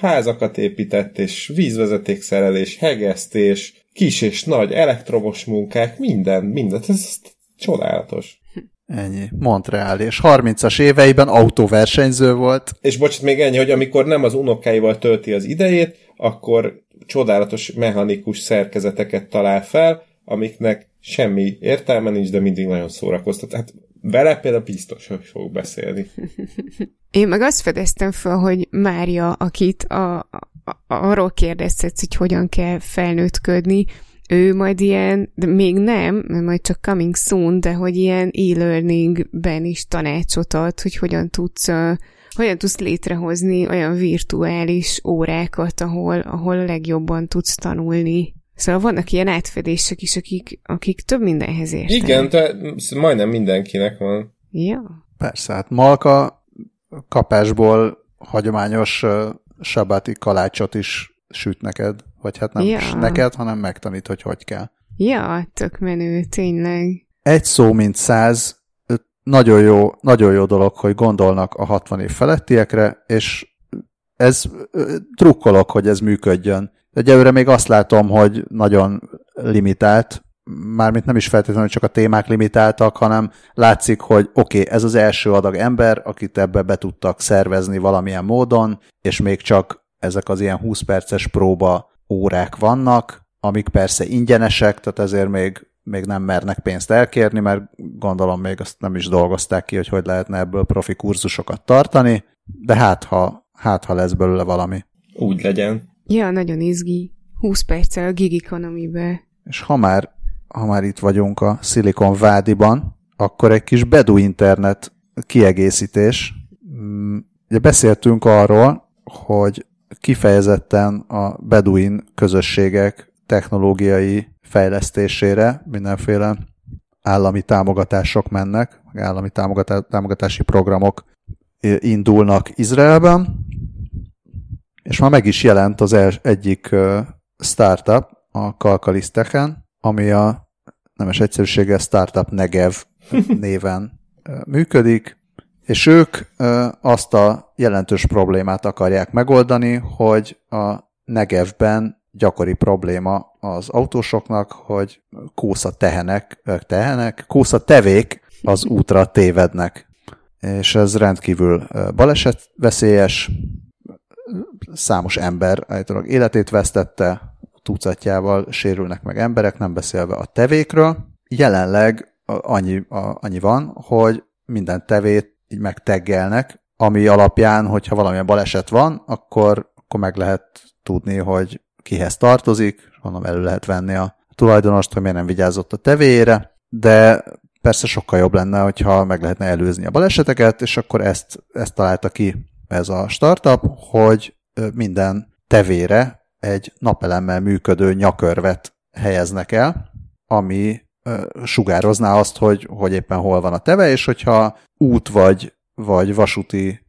házakat épített, és vízvezetékszerelés, hegesztés, kis és nagy elektromos munkák, minden, minden, ez, ez csodálatos. Ennyi. Montreal, és 30-as éveiben autóversenyző volt. És bocsát, még ennyi, hogy amikor nem az unokáival tölti az idejét, akkor csodálatos mechanikus szerkezeteket talál fel, amiknek semmi értelme nincs, de mindig nagyon szórakoztat. Hát vele például biztos, hogy fog beszélni. Én meg azt fedeztem fel, hogy Mária, akit a, a, arról kérdeztetsz, hogy hogyan kell felnőttködni, ő majd ilyen, de még nem, mert majd csak coming soon, de hogy ilyen e-learningben is tanácsot ad, hogy hogyan tudsz, uh, hogyan tudsz létrehozni olyan virtuális órákat, ahol, ahol legjobban tudsz tanulni. Szóval vannak ilyen átfedések is, akik, akik több mindenhez értenek. Igen, de majdnem mindenkinek van. Ja. Persze, hát Malka kapásból hagyományos sabáti kalácsot is süt neked, vagy hát nem ja. is neked, hanem megtanít, hogy hogy kell. Ja, tök menő, tényleg. Egy szó, mint száz, nagyon jó, nagyon jó dolog, hogy gondolnak a 60 év felettiekre, és ez trukkolok, hogy ez működjön. Egyelőre még azt látom, hogy nagyon limitált, mármint nem is feltétlenül csak a témák limitáltak, hanem látszik, hogy oké, okay, ez az első adag ember, akit ebbe be tudtak szervezni valamilyen módon, és még csak ezek az ilyen 20 perces próba órák vannak, amik persze ingyenesek, tehát ezért még, még nem mernek pénzt elkérni, mert gondolom még azt nem is dolgozták ki, hogy hogy lehetne ebből profi kurzusokat tartani, de hát ha, hát ha lesz belőle valami. Úgy legyen. Ja, nagyon izgi. 20 perccel a gig economy-be. És ha már, ha már itt vagyunk a Silicon Vádiban, akkor egy kis Bedu internet kiegészítés. Mm, ugye beszéltünk arról, hogy kifejezetten a beduin közösségek technológiai fejlesztésére mindenféle állami támogatások mennek, állami támogatási programok indulnak Izraelben, és már meg is jelent az egyik startup a Kalkaliszteken, ami a nemes egyszerűséggel Startup Negev néven működik, és ők azt a jelentős problémát akarják megoldani, hogy a Negevben gyakori probléma az autósoknak, hogy kósza tehenek, tehenek, kósza tevék az útra tévednek. És ez rendkívül balesetveszélyes, számos ember állítólag életét vesztette, tucatjával sérülnek meg emberek, nem beszélve a tevékről. Jelenleg annyi, annyi van, hogy minden tevét így megteggelnek, ami alapján, hogyha valamilyen baleset van, akkor, akkor meg lehet tudni, hogy kihez tartozik, mondom, elő lehet venni a tulajdonost, hogy miért nem vigyázott a tevéjére, de persze sokkal jobb lenne, hogyha meg lehetne előzni a baleseteket, és akkor ezt, ezt találta ki ez a startup, hogy minden tevére egy napelemmel működő nyakörvet helyeznek el, ami sugározná azt, hogy, hogy éppen hol van a teve, és hogyha út vagy, vagy vasúti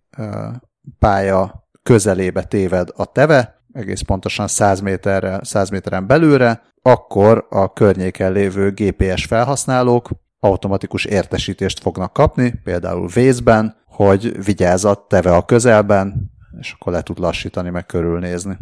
pálya közelébe téved a teve, egész pontosan 100, méterre, 100 méteren belőle, akkor a környéken lévő GPS felhasználók automatikus értesítést fognak kapni, például vészben, hogy vigyázat, teve a közelben, és akkor le tud lassítani, meg körülnézni.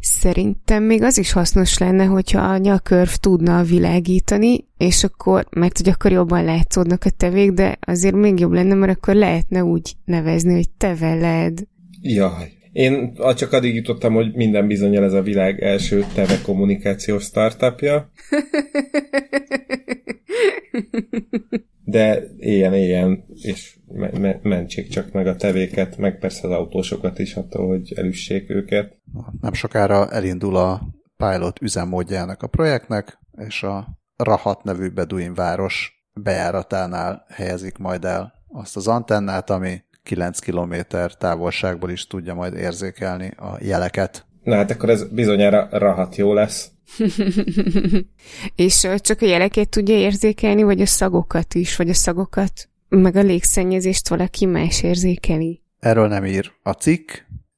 Szerintem még az is hasznos lenne, hogyha a nyakörv tudna világítani, és akkor, mert hogy akkor jobban látszódnak a tevék, de azért még jobb lenne, mert akkor lehetne úgy nevezni, hogy te veled. Jaj. Én csak addig jutottam, hogy minden bizonyal ez a világ első teve kommunikációs startupja. De éljen, éljen, és me- me- mentsék csak meg a tevéket, meg persze az autósokat is attól, hogy elüssék őket. Nem sokára elindul a pilot üzemmódjának a projektnek, és a Rahat nevű Beduin város bejáratánál helyezik majd el azt az antennát, ami 9 km távolságból is tudja majd érzékelni a jeleket. Na hát akkor ez bizonyára rahat jó lesz. és csak a jeleket tudja érzékelni, vagy a szagokat is, vagy a szagokat, meg a légszennyezést valaki más érzékeli? Erről nem ír a cikk.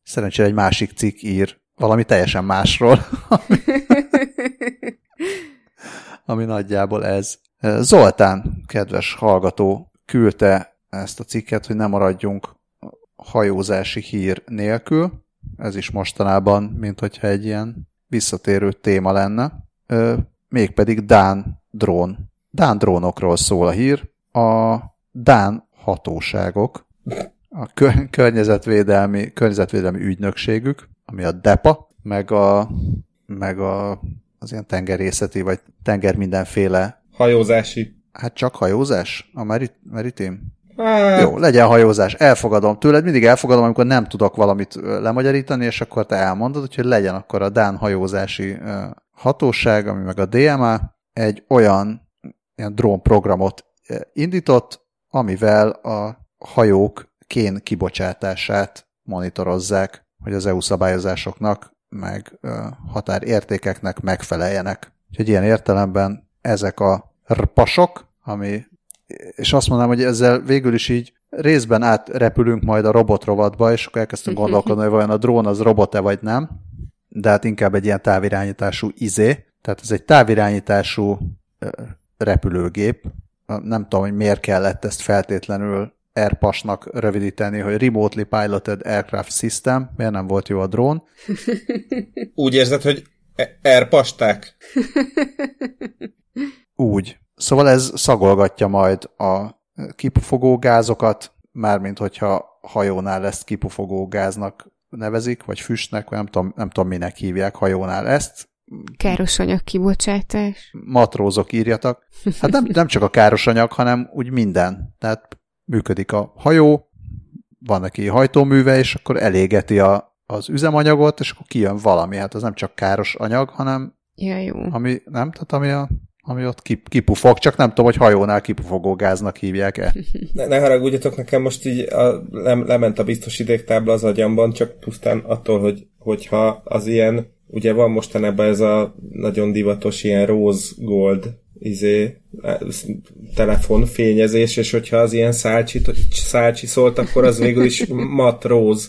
Szerencsére egy másik cikk ír valami teljesen másról, ami, ami nagyjából ez. Zoltán, kedves hallgató, küldte ezt a cikket, hogy nem maradjunk hajózási hír nélkül. Ez is mostanában, mint hogyha egy ilyen visszatérő téma lenne. Mégpedig Dán drón. Dán drónokról szól a hír. A Dán hatóságok, a környezetvédelmi, környezetvédelmi ügynökségük, ami a DEPA, meg a, meg a az ilyen tengerészeti, vagy tenger mindenféle. Hajózási. Hát csak hajózás? A merit, maritim? Hát, Jó, legyen hajózás. Elfogadom tőled, mindig elfogadom, amikor nem tudok valamit lemagyarítani, és akkor te elmondod, hogy legyen akkor a Dán hajózási hatóság, ami meg a DMA, egy olyan ilyen drón programot ö, indított, amivel a hajók kén kibocsátását monitorozzák, hogy az EU szabályozásoknak meg határértékeknek megfeleljenek. Úgyhogy ilyen értelemben ezek a rpasok, ami, és azt mondanám, hogy ezzel végül is így részben átrepülünk majd a robotrovatba, és akkor elkezdtünk gondolkodni, hogy vajon a drón az robot-e vagy nem, de hát inkább egy ilyen távirányítású izé, tehát ez egy távirányítású repülőgép. Nem tudom, hogy miért kellett ezt feltétlenül AirPAS-nak rövidíteni, hogy Remotely Piloted Aircraft System, miért nem volt jó a drón. úgy érzed, hogy e- erpasták? Úgy. Szóval ez szagolgatja majd a kipufogó gázokat, mármint hogyha hajónál ezt kipufogó gáznak nevezik, vagy füstnek, vagy nem tudom, nem tudom minek hívják hajónál ezt. Káros anyag kibocsátás. Matrózok írjatak. Hát nem, nem csak a káros anyag, hanem úgy minden. Tehát működik a hajó, van neki hajtóműve, és akkor elégeti a, az üzemanyagot, és akkor kijön valami. Hát az nem csak káros anyag, hanem Ja, jó. ami, nem? Tehát ami, a, ami ott kip, kipufog, csak nem tudom, hogy hajónál kipufogó gáznak hívják-e. Ne, ne haragudjatok, nekem most így a, lem, lement a biztos idéktábla az agyamban, csak pusztán attól, hogy, hogyha az ilyen, ugye van mostanában ez a nagyon divatos ilyen rose gold izé, telefonfényezés, és hogyha az ilyen szálcsi, szálcsi szólt, akkor az végül is mat rose.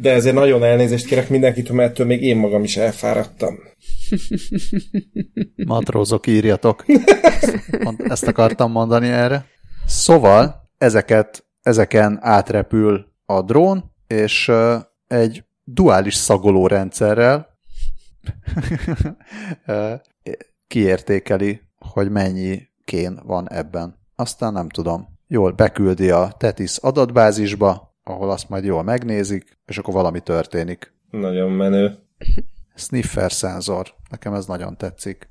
De ezért nagyon elnézést kérek mindenkitől, mert ettől még én magam is elfáradtam. Matrózok írjatok. Ezt akartam mondani erre. Szóval ezeket, ezeken átrepül a drón, és egy duális szagoló rendszerrel kiértékeli, hogy mennyi kén van ebben. Aztán nem tudom. Jól beküldi a Tetis adatbázisba, ahol azt majd jól megnézik, és akkor valami történik. Nagyon menő. Sniffer szenzor. Nekem ez nagyon tetszik.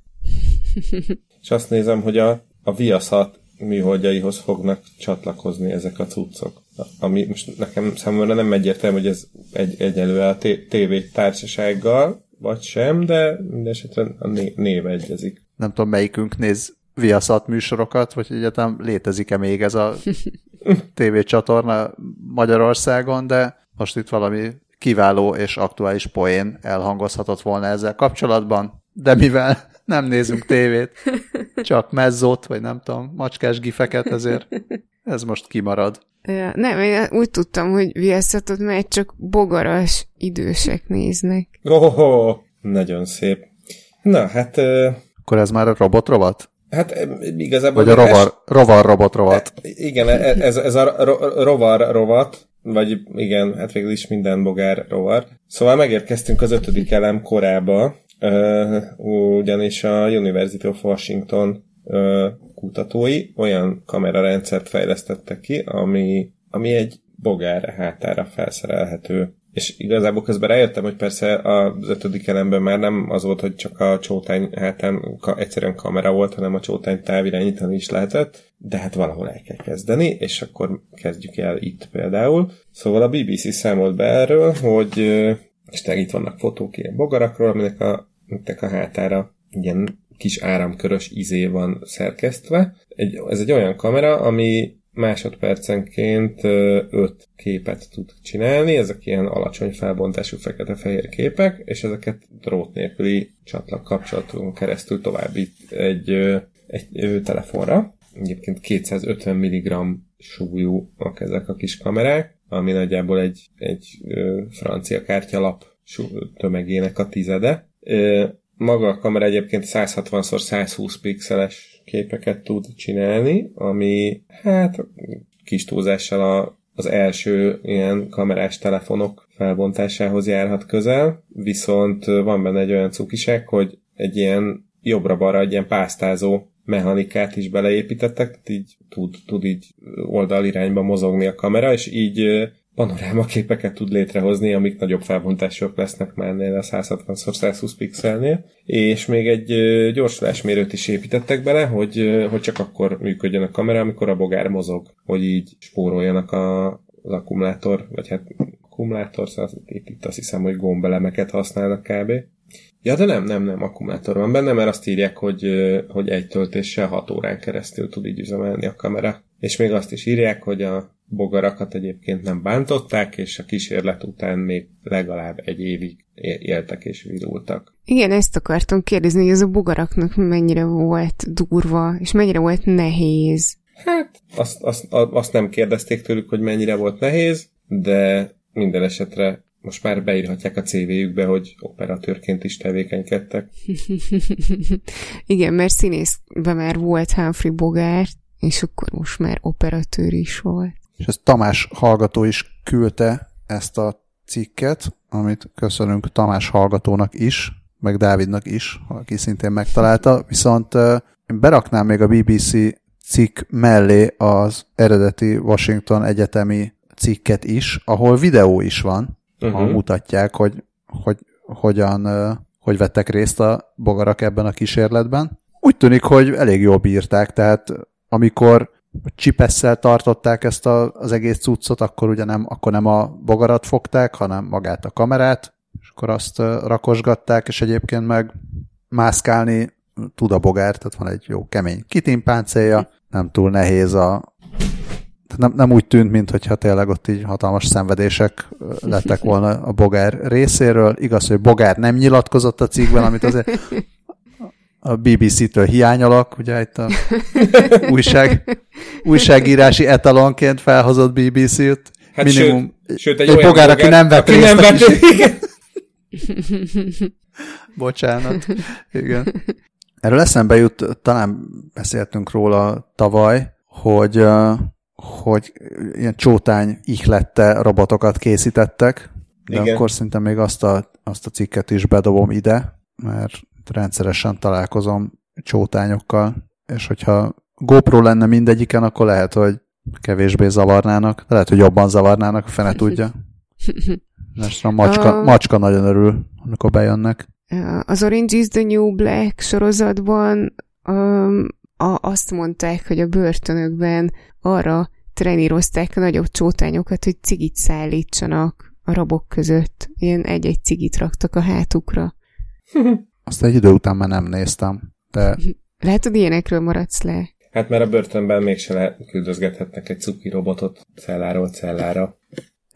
És azt nézem, hogy a, a Viaszat műholdjaihoz fognak csatlakozni ezek a cuccok. Ami most nekem számomra nem egyértelmű, hogy ez egy, egyelő a TV társasággal, vagy sem, de mindesetre a né- név egyezik. Nem tudom, melyikünk néz Viaszat műsorokat, vagy egyetem létezik-e még ez a tévécsatorna Magyarországon, de most itt valami kiváló és aktuális poén elhangozhatott volna ezzel kapcsolatban, de mivel nem nézünk tévét, csak mezzót, vagy nem tudom, macskás gifeket, ezért ez most kimarad. Ja, nem, én úgy tudtam, hogy viaszatot, mert csak bogaras idősek néznek. Oh, nagyon szép. Na, hát, ö, Akkor ez már a robotrovat? hát igazából... Vagy a es- rovar, rovar robotrovat? Igen, e- ez, ez a ro- rovar rovat, vagy igen, hát végül is minden bogár rovar. Szóval megérkeztünk az ötödik elem korába, ugyanis a University of Washington kutatói olyan kamerarendszert fejlesztettek ki, ami, ami egy bogár hátára felszerelhető. És igazából közben rájöttem, hogy persze az ötödik elemben már nem az volt, hogy csak a csótány hátán ka- egyszerűen kamera volt, hanem a csótány távirányítani is lehetett, de hát valahol el kell kezdeni, és akkor kezdjük el itt például. Szóval a BBC számolt be erről, hogy és itt vannak fotók ilyen bogarakról, aminek a, aminek a hátára ilyen kis áramkörös izé van szerkesztve. Egy, ez egy olyan kamera, ami másodpercenként ö, öt képet tud csinálni, ezek ilyen alacsony felbontású fekete-fehér képek, és ezeket drót nélküli csatlak kapcsolaton keresztül továbbít egy, egy ö, telefonra. Egyébként 250 mg súlyúak ezek a kis kamerák, ami nagyjából egy, egy francia kártyalap tömegének a tizede. Maga a kamera egyébként 160x120 pixeles képeket tud csinálni, ami hát kis túlzással a, az első ilyen kamerás telefonok felbontásához járhat közel, viszont van benne egy olyan cukiság, hogy egy ilyen jobbra-balra egy ilyen pásztázó mechanikát is beleépítettek, tehát így tud, tud így oldalirányba mozogni a kamera, és így panorámaképeket tud létrehozni, amik nagyobb felbontások lesznek már ennél a 160x120 pixelnél, és még egy gyorsulásmérőt is építettek bele, hogy, hogy csak akkor működjön a kamera, amikor a bogár mozog, hogy így spóroljanak a, az akkumulátor, vagy hát akkumulátor, szóval itt, itt azt hiszem, hogy gombelemeket használnak kb. Ja, de nem, nem, nem, akkumulátor van benne, mert azt írják, hogy, hogy egy töltéssel 6 órán keresztül tud így üzemelni a kamera. És még azt is írják, hogy a bogarakat egyébként nem bántották, és a kísérlet után még legalább egy évig éltek és virultak. Igen, ezt akartam kérdezni, hogy ez a bogaraknak mennyire volt durva, és mennyire volt nehéz. Hát, azt, azt, azt nem kérdezték tőlük, hogy mennyire volt nehéz, de minden esetre most már beírhatják a CV-jükbe, hogy operatőrként is tevékenykedtek. Igen, mert színészben már volt Humphrey Bogart, és akkor most már operatőr is volt. És ezt Tamás hallgató is küldte ezt a cikket, amit köszönünk Tamás hallgatónak is, meg Dávidnak is, aki szintén megtalálta, viszont én beraknám még a BBC cikk mellé az eredeti Washington egyetemi cikket is, ahol videó is van, uh-huh. ahol mutatják, hogy, hogy hogyan, hogy vettek részt a bogarak ebben a kísérletben. Úgy tűnik, hogy elég jól bírták, tehát amikor csipesszel tartották ezt a, az egész cuccot, akkor ugye nem, akkor nem a bogarat fogták, hanem magát a kamerát, és akkor azt rakosgatták, és egyébként meg mászkálni tud a bogár, tehát van egy jó kemény kitimpáncélja, nem túl nehéz a nem, nem úgy tűnt, mintha tényleg ott így hatalmas szenvedések lettek volna a Bogár részéről. Igaz, hogy Bogár nem nyilatkozott a cikkben, amit azért a BBC-től hiányolok, ugye itt a újság, újságírási etalonként felhozott BBC-t. Hát Minimum sőt, sőt egy, egy bogár, aki nem vett részt. Nem vett Bocsánat. Igen. Erről eszembe jut, talán beszéltünk róla tavaly, hogy, hogy ilyen csótány ihlette robotokat készítettek, de Igen. akkor szerintem még azt a, azt a cikket is bedobom ide, mert rendszeresen találkozom csótányokkal, és hogyha GoPro lenne mindegyiken, akkor lehet, hogy kevésbé zavarnának, de lehet, hogy jobban zavarnának, a fene tudja. Most a macska, a... macska nagyon örül, amikor bejönnek. Az Orange is the New Black sorozatban um, a, azt mondták, hogy a börtönökben arra trenírozták a nagyobb csótányokat, hogy cigit szállítsanak a rabok között. Ilyen egy-egy cigit raktak a hátukra. Azt egy idő után már nem néztem, de... Lehet, hogy ilyenekről maradsz le. Hát mert a börtönben mégse le küldözgethetnek egy cuki robotot celláról cellára.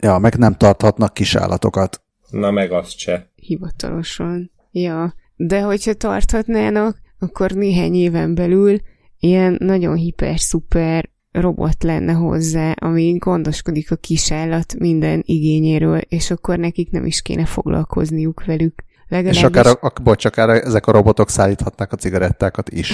Ja, meg nem tarthatnak kisállatokat. Na meg azt se. Hivatalosan. Ja, de hogyha tarthatnának, akkor néhány éven belül ilyen nagyon hiper-szuper robot lenne hozzá, ami gondoskodik a kisállat minden igényéről, és akkor nekik nem is kéne foglalkozniuk velük. Legalábbis... És akár, a, bocs, akár ezek a robotok szállíthatnák a cigarettákat is.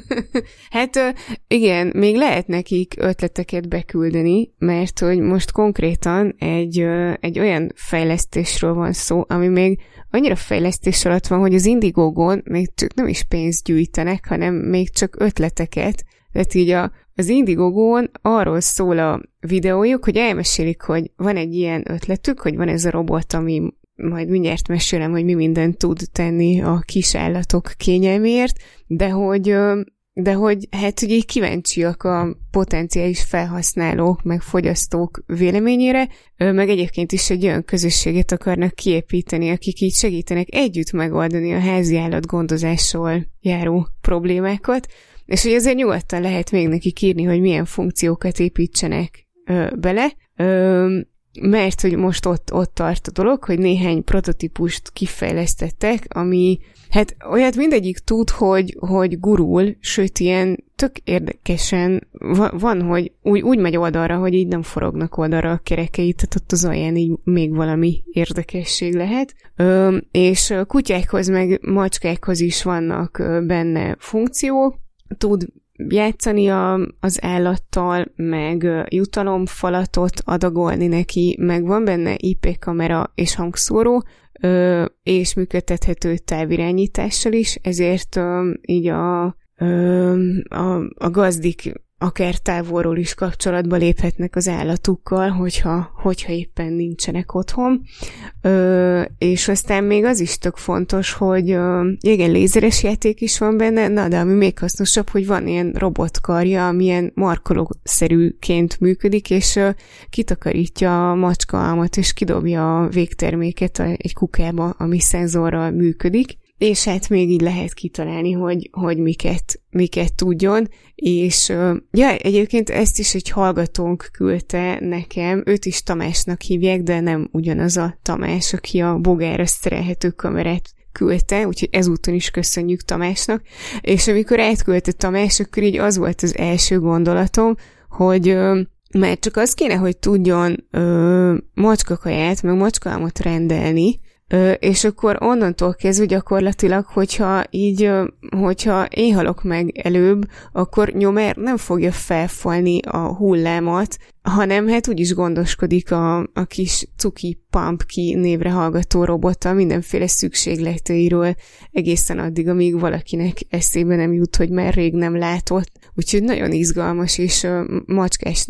hát igen, még lehet nekik ötleteket beküldeni, mert hogy most konkrétan egy, egy olyan fejlesztésről van szó, ami még annyira fejlesztés alatt van, hogy az Indiegogon még csak nem is pénzt gyűjtenek, hanem még csak ötleteket. Tehát így a, az Indiegogon arról szól a videójuk, hogy elmesélik, hogy van egy ilyen ötletük, hogy van ez a robot, ami majd mindjárt mesélem, hogy mi mindent tud tenni a kis állatok kényelméért, de hogy de hogy hát ugye kíváncsiak a potenciális felhasználók, meg fogyasztók véleményére, meg egyébként is egy olyan közösséget akarnak kiépíteni, akik így segítenek együtt megoldani a házi állat gondozással járó problémákat, és hogy azért nyugodtan lehet még neki írni, hogy milyen funkciókat építsenek bele. Mert hogy most ott, ott tart a dolog, hogy néhány prototípust kifejlesztettek, ami hát olyat mindegyik tud, hogy, hogy gurul, sőt ilyen tök érdekesen van, hogy úgy, úgy megy oldalra, hogy így nem forognak oldalra a kerekei, tehát ott az alján így még valami érdekesség lehet. Ö, és kutyákhoz meg macskákhoz is vannak benne funkciók, tud játszani a, az állattal, meg jutalomfalatot adagolni neki, meg van benne IP kamera és hangszóró, ö, és működtethető távirányítással is, ezért ö, így a, ö, a, a gazdik akár távolról is kapcsolatba léphetnek az állatukkal, hogyha, hogyha éppen nincsenek otthon. Ö, és aztán még az is tök fontos, hogy ö, igen, lézeres játék is van benne, na de ami még hasznosabb, hogy van ilyen robotkarja, amilyen markolószerűként működik, és ö, kitakarítja a macska almat, és kidobja a végterméket egy kukába, ami szenzorral működik, és hát még így lehet kitalálni, hogy, hogy miket, miket tudjon, és ja, egyébként ezt is egy hallgatónk küldte nekem, őt is Tamásnak hívják, de nem ugyanaz a Tamás, aki a bogára szerelhető kamerát küldte, úgyhogy ezúton is köszönjük Tamásnak, és amikor átküldte Tamás, akkor így az volt az első gondolatom, hogy mert csak az kéne, hogy tudjon ö, macskakaját, meg macskaámot rendelni, és akkor onnantól kezdve gyakorlatilag, hogyha így, hogyha én halok meg előbb, akkor nyomer nem fogja felfalni a hullámat, hanem hát úgyis gondoskodik a, a kis cuki pumpki névre hallgató robota mindenféle szükségleteiről egészen addig, amíg valakinek eszébe nem jut, hogy már rég nem látott. Úgyhogy nagyon izgalmas és macskás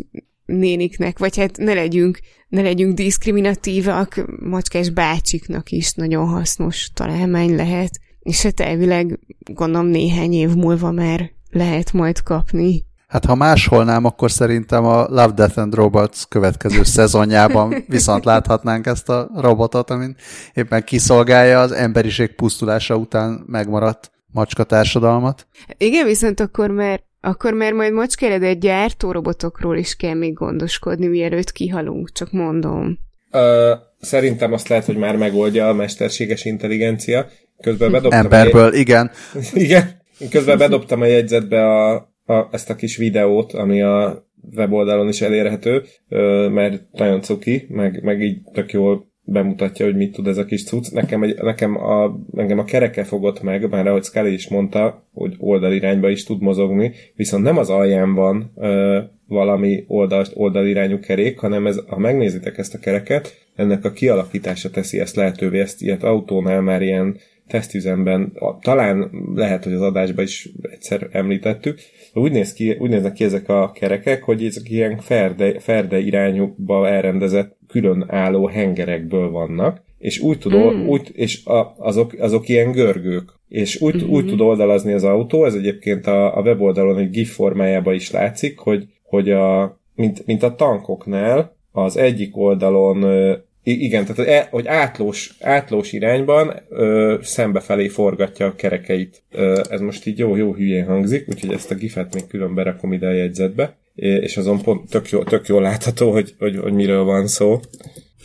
néniknek, vagy hát ne legyünk, ne legyünk diszkriminatívak, macskás bácsiknak is nagyon hasznos találmány lehet, és hát elvileg gondolom néhány év múlva már lehet majd kapni. Hát ha máshol nem, akkor szerintem a Love, Death and Robots következő szezonjában viszont láthatnánk ezt a robotot, amin éppen kiszolgálja az emberiség pusztulása után megmaradt macska társadalmat. Igen, viszont akkor már akkor már majd egy gyártó robotokról is kell még gondoskodni, mielőtt kihalunk, csak mondom. Ö, szerintem azt lehet, hogy már megoldja a mesterséges intelligencia. Közben bedobtam Emberből, egy... igen. igen. Közben bedobtam a jegyzetbe a, a, ezt a kis videót, ami a weboldalon is elérhető, mert nagyon cuki, meg, meg így tök jól bemutatja, hogy mit tud ez a kis cucc. Nekem, egy, nekem a, engem a kereke fogott meg, már ahogy Scully is mondta, hogy oldalirányba is tud mozogni, viszont nem az alján van ö, valami oldal, oldalirányú kerék, hanem ez, ha megnézitek ezt a kereket, ennek a kialakítása teszi ezt lehetővé, ezt ilyet autónál már ilyen tesztüzemben, talán lehet, hogy az adásban is egyszer említettük, úgy, néz ki, úgy néznek ki ezek a kerekek, hogy ezek ilyen ferde, ferde irányúba elrendezett különálló hengerekből vannak, és úgy tud, mm. úgy, és a, azok, azok ilyen görgők, és úgy, mm-hmm. úgy tud oldalazni az autó, ez egyébként a, a weboldalon egy GIF formájában is látszik, hogy, hogy a, mint, mint a tankoknál az egyik oldalon igen, tehát e, hogy átlós, átlós irányban ö, szembefelé forgatja a kerekeit. Ö, ez most így jó, jó hülyén hangzik, úgyhogy ezt a gifet még külön berakom ide a jegyzetbe, és azon pont tök, jó, tök jól látható, hogy, hogy, hogy miről van szó.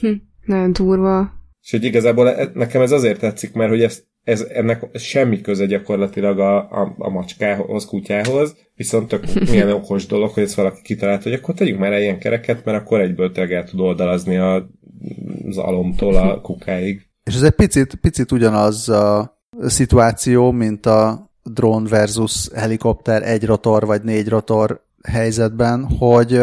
Hm, nagyon durva. És hogy igazából e, nekem ez azért tetszik, mert hogy ez, ez, ennek semmi köze gyakorlatilag a, a, a macskához, kutyához, viszont tök milyen okos dolog, hogy ezt valaki kitalált, hogy akkor tegyünk már ilyen kereket, mert akkor egyből el tud oldalazni a az alomtól a kukáig. És ez egy picit, picit ugyanaz a szituáció, mint a drón versus helikopter egy rotor vagy négy rotor helyzetben, hogy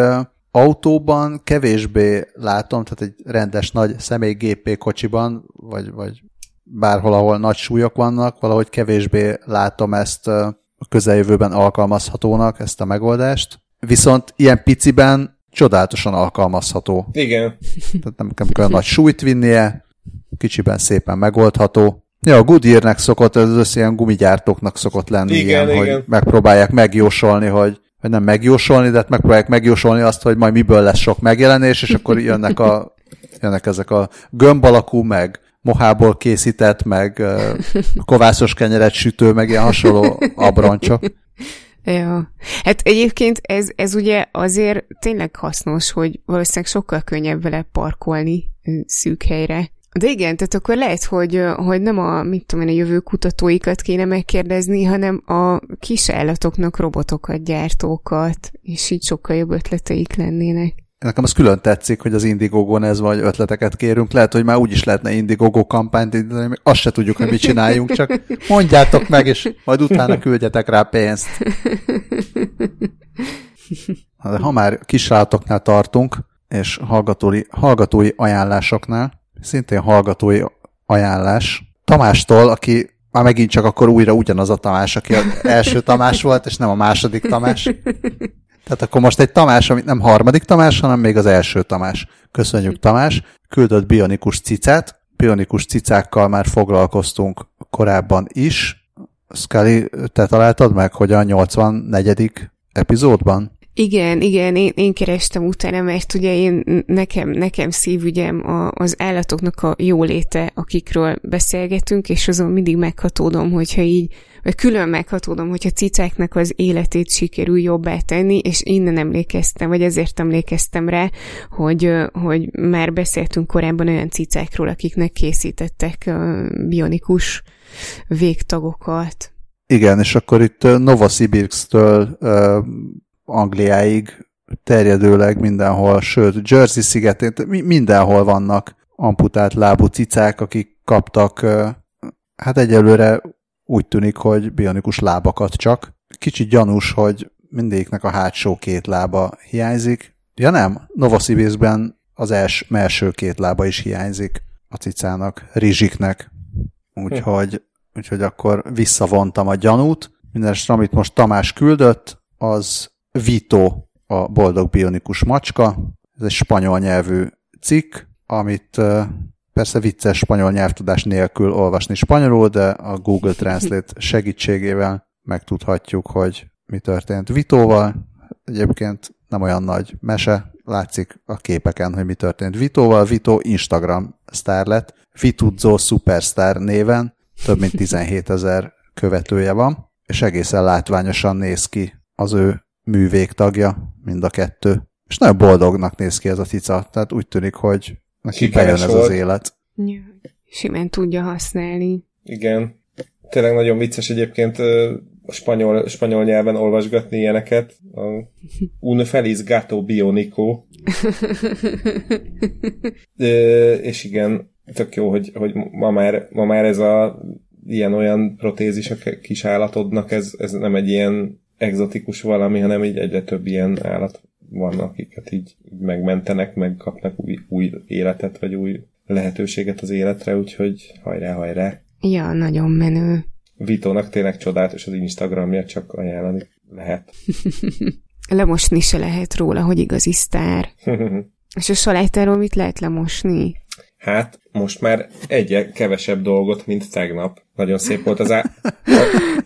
autóban kevésbé látom, tehát egy rendes nagy személy GP kocsiban, vagy, vagy bárhol, ahol nagy súlyok vannak, valahogy kevésbé látom ezt a közeljövőben alkalmazhatónak, ezt a megoldást. Viszont ilyen piciben csodálatosan alkalmazható. Igen. Tehát nem, nem kell nagy súlyt vinnie, kicsiben szépen megoldható. Ja, a Goodyearnek szokott, ez az ilyen gumigyártóknak szokott lenni igen, ilyen, igen. hogy megpróbálják megjósolni, hogy vagy nem megjósolni, de hát megpróbálják megjósolni azt, hogy majd miből lesz sok megjelenés, és akkor jönnek, a, jönnek ezek a gömb alakú, meg mohából készített, meg kovászos kenyeret sütő, meg ilyen hasonló abroncsok. Ja. Hát egyébként ez, ez ugye azért tényleg hasznos, hogy valószínűleg sokkal könnyebb vele parkolni szűk helyre. De igen, tehát akkor lehet, hogy, hogy nem a, mit tudom én, a jövő kutatóikat kéne megkérdezni, hanem a kis állatoknak robotokat, gyártókat, és így sokkal jobb ötleteik lennének. Nekem az külön tetszik, hogy az Indiegogo-n ez vagy ötleteket kérünk. Lehet, hogy már úgy is lehetne Indiegogo kampányt indítani, még azt se tudjuk, hogy mit csináljunk, csak mondjátok meg, és majd utána küldjetek rá pénzt. De ha már kisrátoknál tartunk, és hallgatói, hallgatói ajánlásoknál, szintén hallgatói ajánlás, Tamástól, aki már megint csak akkor újra ugyanaz a Tamás, aki az első Tamás volt, és nem a második Tamás. Tehát akkor most egy Tamás, amit nem harmadik Tamás, hanem még az első Tamás. Köszönjük Tamás. Küldött bionikus cicát. Bionikus cicákkal már foglalkoztunk korábban is. Scully, te találtad meg, hogy a 84. epizódban? Igen, igen, én, én kerestem utána, mert ugye én, nekem, nekem szívügyem a, az állatoknak a jóléte, akikről beszélgetünk, és azon mindig meghatódom, hogyha így, vagy külön meghatódom, hogyha cicáknak az életét sikerül jobbá tenni, és innen emlékeztem, vagy ezért emlékeztem rá, hogy, hogy már beszéltünk korábban olyan cicákról, akiknek készítettek bionikus végtagokat. Igen, és akkor itt Novosibirsk-től Angliáig terjedőleg mindenhol, sőt, Jersey szigetén, mindenhol vannak amputált lábú cicák, akik kaptak, hát egyelőre úgy tűnik, hogy bionikus lábakat csak. Kicsit gyanús, hogy mindegyiknek a hátsó két lába hiányzik. Ja nem, Novosibirskben az els, első két lába is hiányzik a cicának, Rizsiknek. Úgyhogy, úgyhogy akkor visszavontam a gyanút. Mindenesetre, amit most Tamás küldött, az Vito a boldog bionikus macska. Ez egy spanyol nyelvű cikk, amit persze vicces spanyol nyelvtudás nélkül olvasni spanyolul, de a Google Translate segítségével megtudhatjuk, hogy mi történt Vitóval. Egyébként nem olyan nagy mese, látszik a képeken, hogy mi történt Vitóval. Vito Instagram sztár lett, Vituzzo Superstar néven, több mint 17 ezer követője van, és egészen látványosan néz ki az ő művég tagja, mind a kettő. És nagyon boldognak néz ki ez a cica, tehát úgy tűnik, hogy neki bejön ez volt. az élet. Ja, simán tudja használni. Igen. Tényleg nagyon vicces egyébként a spanyol, spanyol nyelven olvasgatni ilyeneket. A Un feliz gato bionico. De, és igen, tök jó, hogy, hogy ma, már, ma már ez a ilyen-olyan protézis a kis állatodnak, ez, ez nem egy ilyen egzotikus valami, hanem így egyre több ilyen állat van, akiket így, megmentenek, megkapnak új, új életet, vagy új lehetőséget az életre, úgyhogy hajrá, hajrá. Ja, nagyon menő. Vitónak tényleg csodálatos az Instagramja, csak ajánlani lehet. Lemosni se lehet róla, hogy igazi sztár. És a salátáról mit lehet lemosni? Hát, most már egy kevesebb dolgot, mint tegnap. Nagyon szép volt az, á...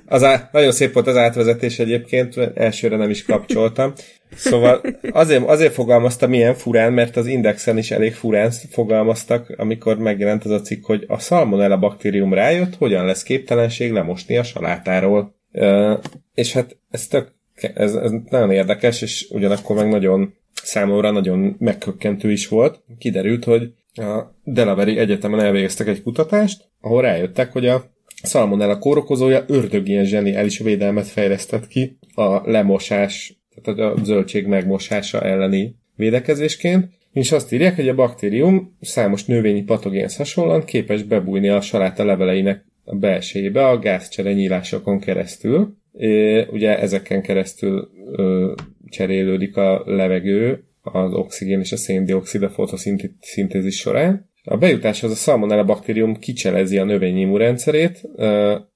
az á... nagyon szép volt az átvezetés egyébként, elsőre nem is kapcsoltam. Szóval azért, azért fogalmaztam ilyen furán, mert az Indexen is elég furán fogalmaztak, amikor megjelent az a cikk, hogy a Salmonella baktérium rájött, hogyan lesz képtelenség lemosni a salátáról. Uh, és hát ez tök, ez, ez nagyon érdekes, és ugyanakkor meg nagyon számomra nagyon megkökkentő is volt. Kiderült, hogy a Delaware Egyetemen elvégeztek egy kutatást, ahol rájöttek, hogy a Salmonella kórokozója ördögien zseniális védelmet fejlesztett ki a lemosás, tehát a zöldség megmosása elleni védekezésként, és azt írják, hogy a baktérium számos növényi patogénhez hasonlóan képes bebújni a saláta leveleinek a belsejébe a gázcsere nyílásokon keresztül. É, ugye ezeken keresztül ö, cserélődik a levegő az oxigén és a széndiokszid a fotoszintézis során. A bejutáshoz a Salmonella baktérium kicselezi a növény immunrendszerét,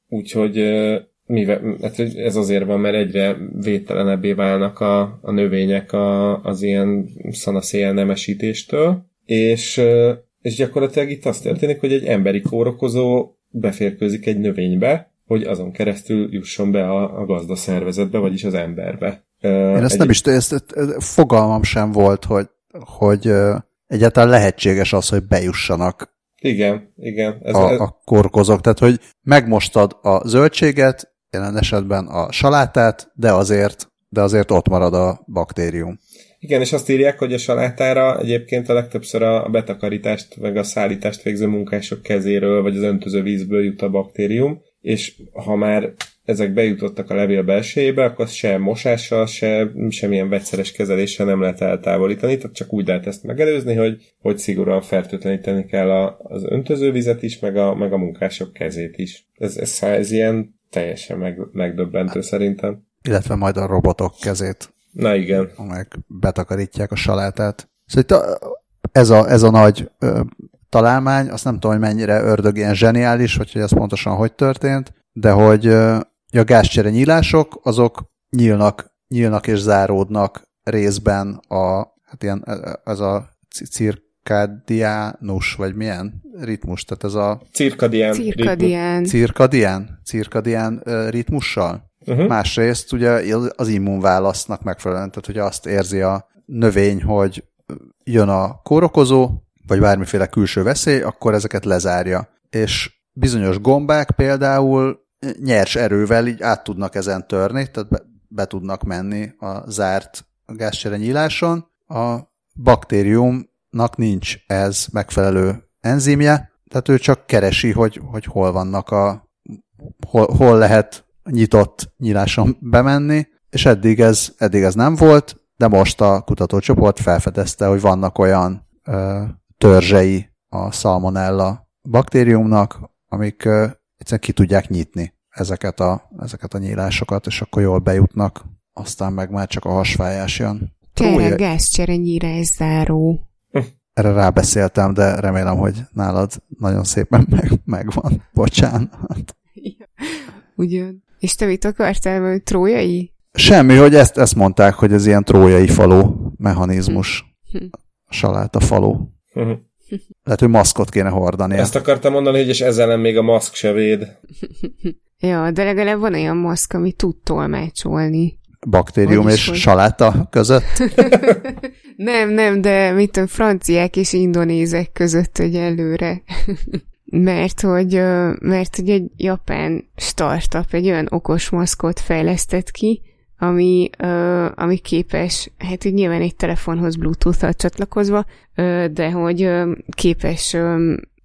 úgyhogy mivel, hát ez azért van, mert egyre védtelenebbé válnak a, a növények a, az ilyen szanaszéjel nemesítéstől, és, és gyakorlatilag itt azt történik, hogy egy emberi kórokozó beférkőzik egy növénybe, hogy azon keresztül jusson be a, a gazdaszervezetbe, vagyis az emberbe. Én ezt egy... nem is, ezt, fogalmam sem volt, hogy, hogy egyáltalán lehetséges az, hogy bejussanak igen, igen. Ez, a, a korkozok. Tehát, hogy megmostad a zöldséget, jelen esetben a salátát, de azért, de azért ott marad a baktérium. Igen, és azt írják, hogy a salátára egyébként a legtöbbször a betakarítást, meg a szállítást végző munkások kezéről, vagy az öntöző vízből jut a baktérium, és ha már ezek bejutottak a levél belsejébe, akkor se mosással, se semmilyen vegyszeres kezeléssel nem lehet eltávolítani, tehát csak úgy lehet ezt megelőzni, hogy, hogy szigorúan fertőtleníteni kell a, az öntözővizet is, meg a, meg a munkások kezét is. Ez, ez, ez ilyen teljesen meg, megdöbbentő szerintem. Illetve majd a robotok kezét. Na igen. Amelyek betakarítják a salátát. Szóval ez, a, ez a nagy ö, találmány, azt nem tudom, hogy mennyire ördög ilyen zseniális, vagy hogy ez pontosan hogy történt, de hogy a gázcsere nyílások, azok nyílnak nyílnak és záródnak részben a, hát ilyen, ez a cirkadiánus, vagy milyen ritmus, tehát ez a... Cirkadián. Cirkadián. Cirkadián? Cirkadián ritmussal? Uh-huh. Másrészt ugye az immunválasznak megfelelően, tehát hogy azt érzi a növény, hogy jön a kórokozó, vagy bármiféle külső veszély, akkor ezeket lezárja. És bizonyos gombák például nyers erővel így át tudnak ezen törni, tehát be, be tudnak menni a zárt gázcsere nyíláson. A baktériumnak nincs ez megfelelő enzimje, tehát ő csak keresi, hogy, hogy hol vannak a hol, hol lehet nyitott nyíláson bemenni, és eddig ez, eddig ez nem volt, de most a kutatócsoport felfedezte, hogy vannak olyan ö, törzsei a salmonella baktériumnak, amik ö, egyszerűen ki tudják nyitni ezeket a, ezeket a nyílásokat, és akkor jól bejutnak, aztán meg már csak a hasfájás jön. Tényleg gázcsere nyírás záró. Erre rábeszéltem, de remélem, hogy nálad nagyon szépen meg, megvan. Bocsánat. Ugyan. És te mit akartál, hogy trójai? Semmi, hogy ezt, ezt mondták, hogy ez ilyen trójai faló mechanizmus. Hm. Saláta faló. Hm. Lehet, hogy maszkot kéne hordani. Ezt akartam mondani, hogy és ezzel nem még a maszk se véd. ja, de legalább van olyan maszk, ami tud tolmácsolni. Baktérium és hogy... saláta között? nem, nem, de mit a franciák és indonézek között egyelőre mert hogy, mert hogy egy japán startup egy olyan okos maszkot fejlesztett ki, ami, ami képes, hát így nyilván egy telefonhoz Bluetooth-al csatlakozva, de hogy képes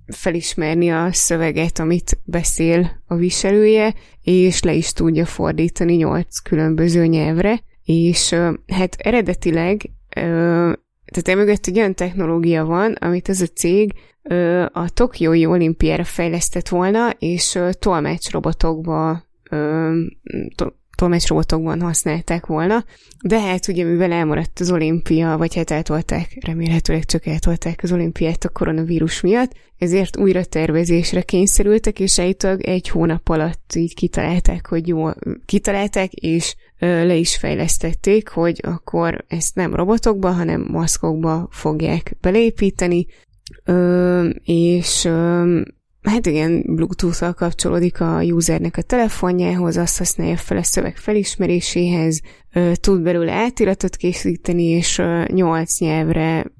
felismerni a szöveget, amit beszél a viselője, és le is tudja fordítani nyolc különböző nyelvre, és hát eredetileg tehát emögött egy olyan technológia van, amit ez a cég a Tokiói olimpiára fejlesztett volna, és tolmácsrobotokba tolmácsrobotokban használták volna, de hát ugye mivel elmaradt az olimpia, vagy hát eltolták, remélhetőleg csak eltolták az olimpiát a koronavírus miatt, ezért újra tervezésre kényszerültek, és állítólag egy hónap alatt így kitalálták, hogy jó, kitalálták, és le is fejlesztették, hogy akkor ezt nem robotokba, hanem maszkokba fogják belépíteni, ö, és ö, hát igen, Bluetooth-al kapcsolódik a usernek a telefonjához, azt használja fel a szöveg felismeréséhez, tud belőle átiratot készíteni, és nyolc nyelvre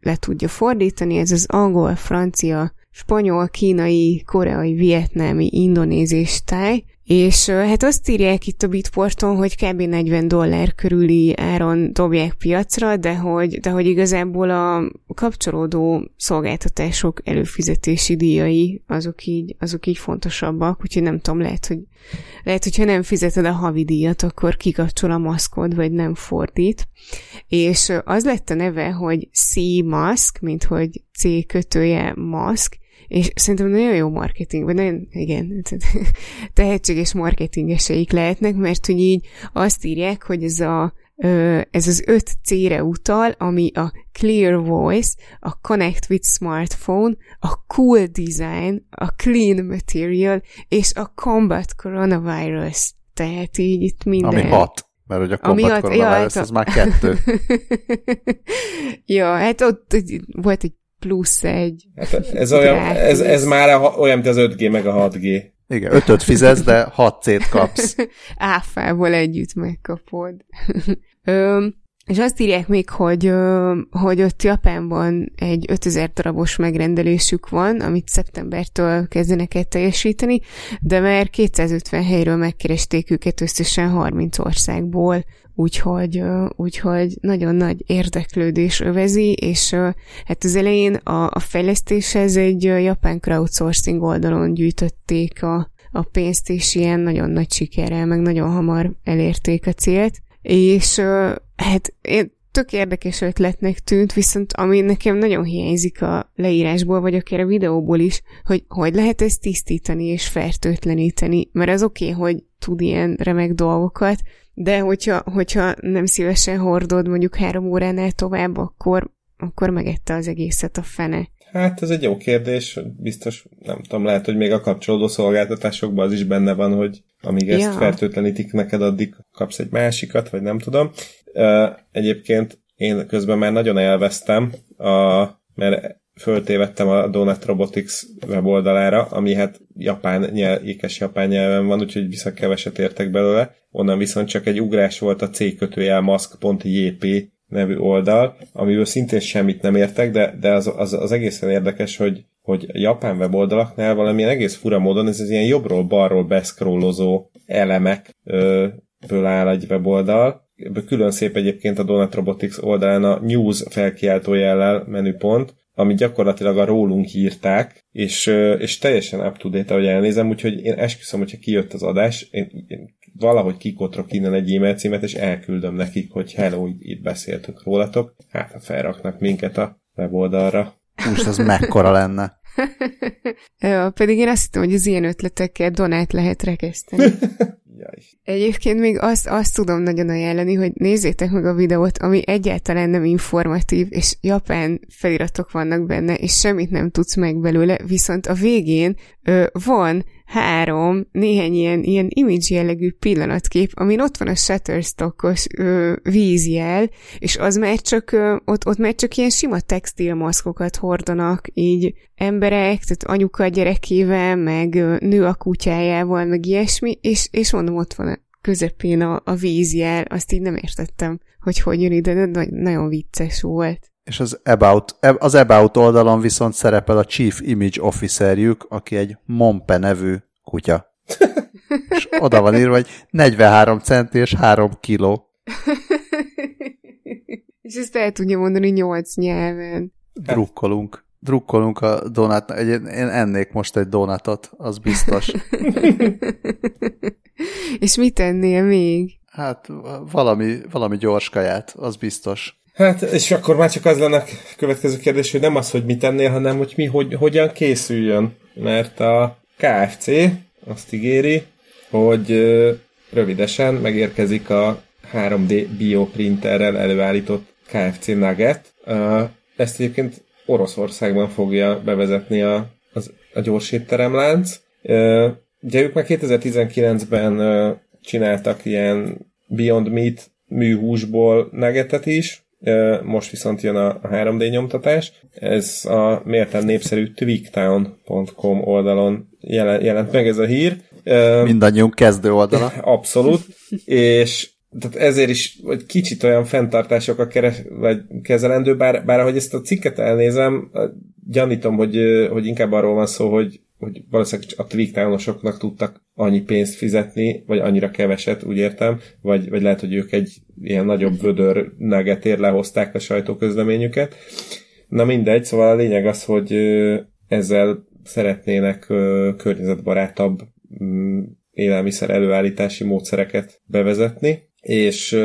le tudja fordítani, ez az angol, francia, spanyol, kínai, koreai, vietnámi, indonéz és táj, és hát azt írják itt a Bitporton, hogy kb. 40 dollár körüli áron dobják piacra, de hogy, de hogy igazából a kapcsolódó szolgáltatások előfizetési díjai azok így, azok így fontosabbak, úgyhogy nem tudom, lehet, hogy lehet, hogyha nem fizeted a havi díjat, akkor kikapcsol a maszkod, vagy nem fordít. És az lett a neve, hogy C-mask, mint hogy C kötője mask, és szerintem nagyon jó marketing, vagy nagyon, igen, tehetséges marketingeseik lehetnek, mert hogy így azt írják, hogy ez a ez az öt C-re utal, ami a Clear Voice, a Connect with Smartphone, a Cool Design, a Clean Material és a Combat Coronavirus. Tehát így itt minden. Ami hat. Mert hogy a Combat Ami Coronavirus, ja, hát a... az már kettő. ja, hát ott volt egy plusz egy. Hát ez, olyan, ez, ez már a, olyan, mint az 5G meg a 6G. Igen, 5 fizetsz, de 6 C-t kapsz. Áfával együtt megkapod. Öm, és azt írják még, hogy, hogy ott Japánban egy 5000 darabos megrendelésük van, amit szeptembertől kezdenek el teljesíteni, de már 250 helyről megkeresték őket összesen 30 országból, úgyhogy, úgyhogy nagyon nagy érdeklődés övezi, és hát az elején a, a fejlesztéshez egy japán crowdsourcing oldalon gyűjtötték a, a pénzt, és ilyen nagyon nagy sikerrel, meg nagyon hamar elérték a célt, és hát én tök érdekes ötletnek tűnt, viszont ami nekem nagyon hiányzik a leírásból, vagy akár a videóból is, hogy hogy lehet ezt tisztítani és fertőtleníteni, mert az oké, okay, hogy tud ilyen remek dolgokat, de hogyha, hogyha nem szívesen hordod mondjuk három óránál tovább, akkor, akkor megette az egészet a fene. Hát ez egy jó kérdés, biztos, nem tudom, lehet, hogy még a kapcsolódó szolgáltatásokban az is benne van, hogy amíg ezt ja. fertőtlenítik neked, addig kapsz egy másikat, vagy nem tudom. Egyébként én közben már nagyon elvesztem, a, mert föltévettem a Donut Robotics weboldalára, ami hát japán nyelv, ékes japán nyelven van, úgyhogy vissza keveset értek belőle. Onnan viszont csak egy ugrás volt a C kötőjel mask.jp nevű oldal, amiből szintén semmit nem értek, de, de az, az, az egészen érdekes, hogy, hogy japán weboldalaknál valamilyen egész fura módon ez az ilyen jobbról-balról beszkrollozó elemekből áll egy weboldal. Külön szép egyébként a Donut Robotics oldalán a news felkiáltójellel menüpont, amit gyakorlatilag a rólunk írták, és, és teljesen up-to-date, ahogy elnézem, úgyhogy én esküszöm, hogyha kijött az adás, én, én valahogy kikotrok innen egy e-mail címet, és elküldöm nekik, hogy hello, itt beszéltünk rólatok, hát ha felraknak minket a weboldalra. Most az mekkora lenne. ja, pedig én azt hittem, hogy az ilyen ötletekkel donát lehet rekeszteni. Jaj. Egyébként még azt, azt tudom nagyon ajánlani, hogy nézzétek meg a videót, ami egyáltalán nem informatív, és japán feliratok vannak benne, és semmit nem tudsz meg belőle, viszont a végén ö, van három, néhány ilyen, ilyen image jellegű pillanatkép, amin ott van a Shutterstockos ö, vízjel, és az már csak, ö, ott, ott már csak ilyen sima textilmaszkokat hordanak, így emberek, tehát anyuka a gyerekével, meg ö, nő a kutyájával, meg ilyesmi, és, és mondom, ott van a közepén a, a vízjel, azt így nem értettem, hogy hogy jön ide, de nagyon vicces volt. És az About, az About oldalon viszont szerepel a Chief Image Officerjük, aki egy Mompe nevű kutya. és oda van írva, hogy 43 centi és 3 kiló. és ezt el tudja mondani 8 nyelven. Drukkolunk. Drukkolunk a donát. Én ennék most egy donatot, az biztos. és mit ennél még? Hát valami, valami gyors kaját, az biztos. Hát, és akkor már csak az lenne a következő kérdés, hogy nem az, hogy mit ennél, hanem hogy mi hogy, hogyan készüljön. Mert a KFC azt ígéri, hogy rövidesen megérkezik a 3D bioprinterrel előállított KFC Nugget. Ezt egyébként Oroszországban fogja bevezetni a, az, a gyors étteremlánc. Ugye ők már 2019-ben csináltak ilyen Beyond Meat műhúsból negetet is, most viszont jön a 3D nyomtatás. Ez a mérten népszerű tweaktown.com oldalon jelent meg ez a hír. Mindannyiunk kezdő oldala. Abszolút. és tehát ezért is vagy kicsit olyan fenntartásokkal keres, vagy kezelendő, bár, bár ahogy ezt a cikket elnézem, gyanítom, hogy, hogy inkább arról van szó, hogy hogy valószínűleg a tweaktánosoknak tudtak annyi pénzt fizetni, vagy annyira keveset, úgy értem, vagy, vagy lehet, hogy ők egy ilyen nagyobb vödör negetér lehozták a sajtóközleményüket. Na mindegy, szóval a lényeg az, hogy ezzel szeretnének környezetbarátabb mm, élelmiszer előállítási módszereket bevezetni, és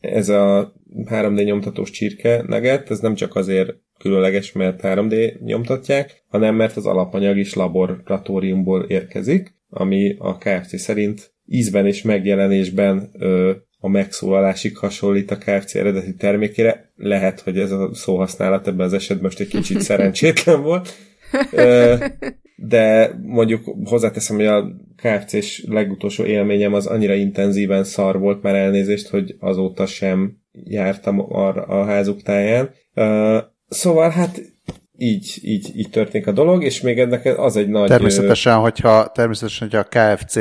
ez a 3D nyomtatós csirke neget, ez nem csak azért különleges, mert 3D nyomtatják, hanem mert az alapanyag is laboratóriumból érkezik, ami a KFC szerint ízben és megjelenésben ö, a megszólalásig hasonlít a KFC eredeti termékére. Lehet, hogy ez a szóhasználat ebben az esetben most egy kicsit szerencsétlen volt. Ö, de mondjuk hozzáteszem, hogy a KFC-s legutolsó élményem az annyira intenzíven szar volt már elnézést, hogy azóta sem jártam arra a házuk táján. Szóval hát így, így, így történik a dolog, és még ennek az egy nagy... Természetesen, hogyha, természetesen, hogyha a KFC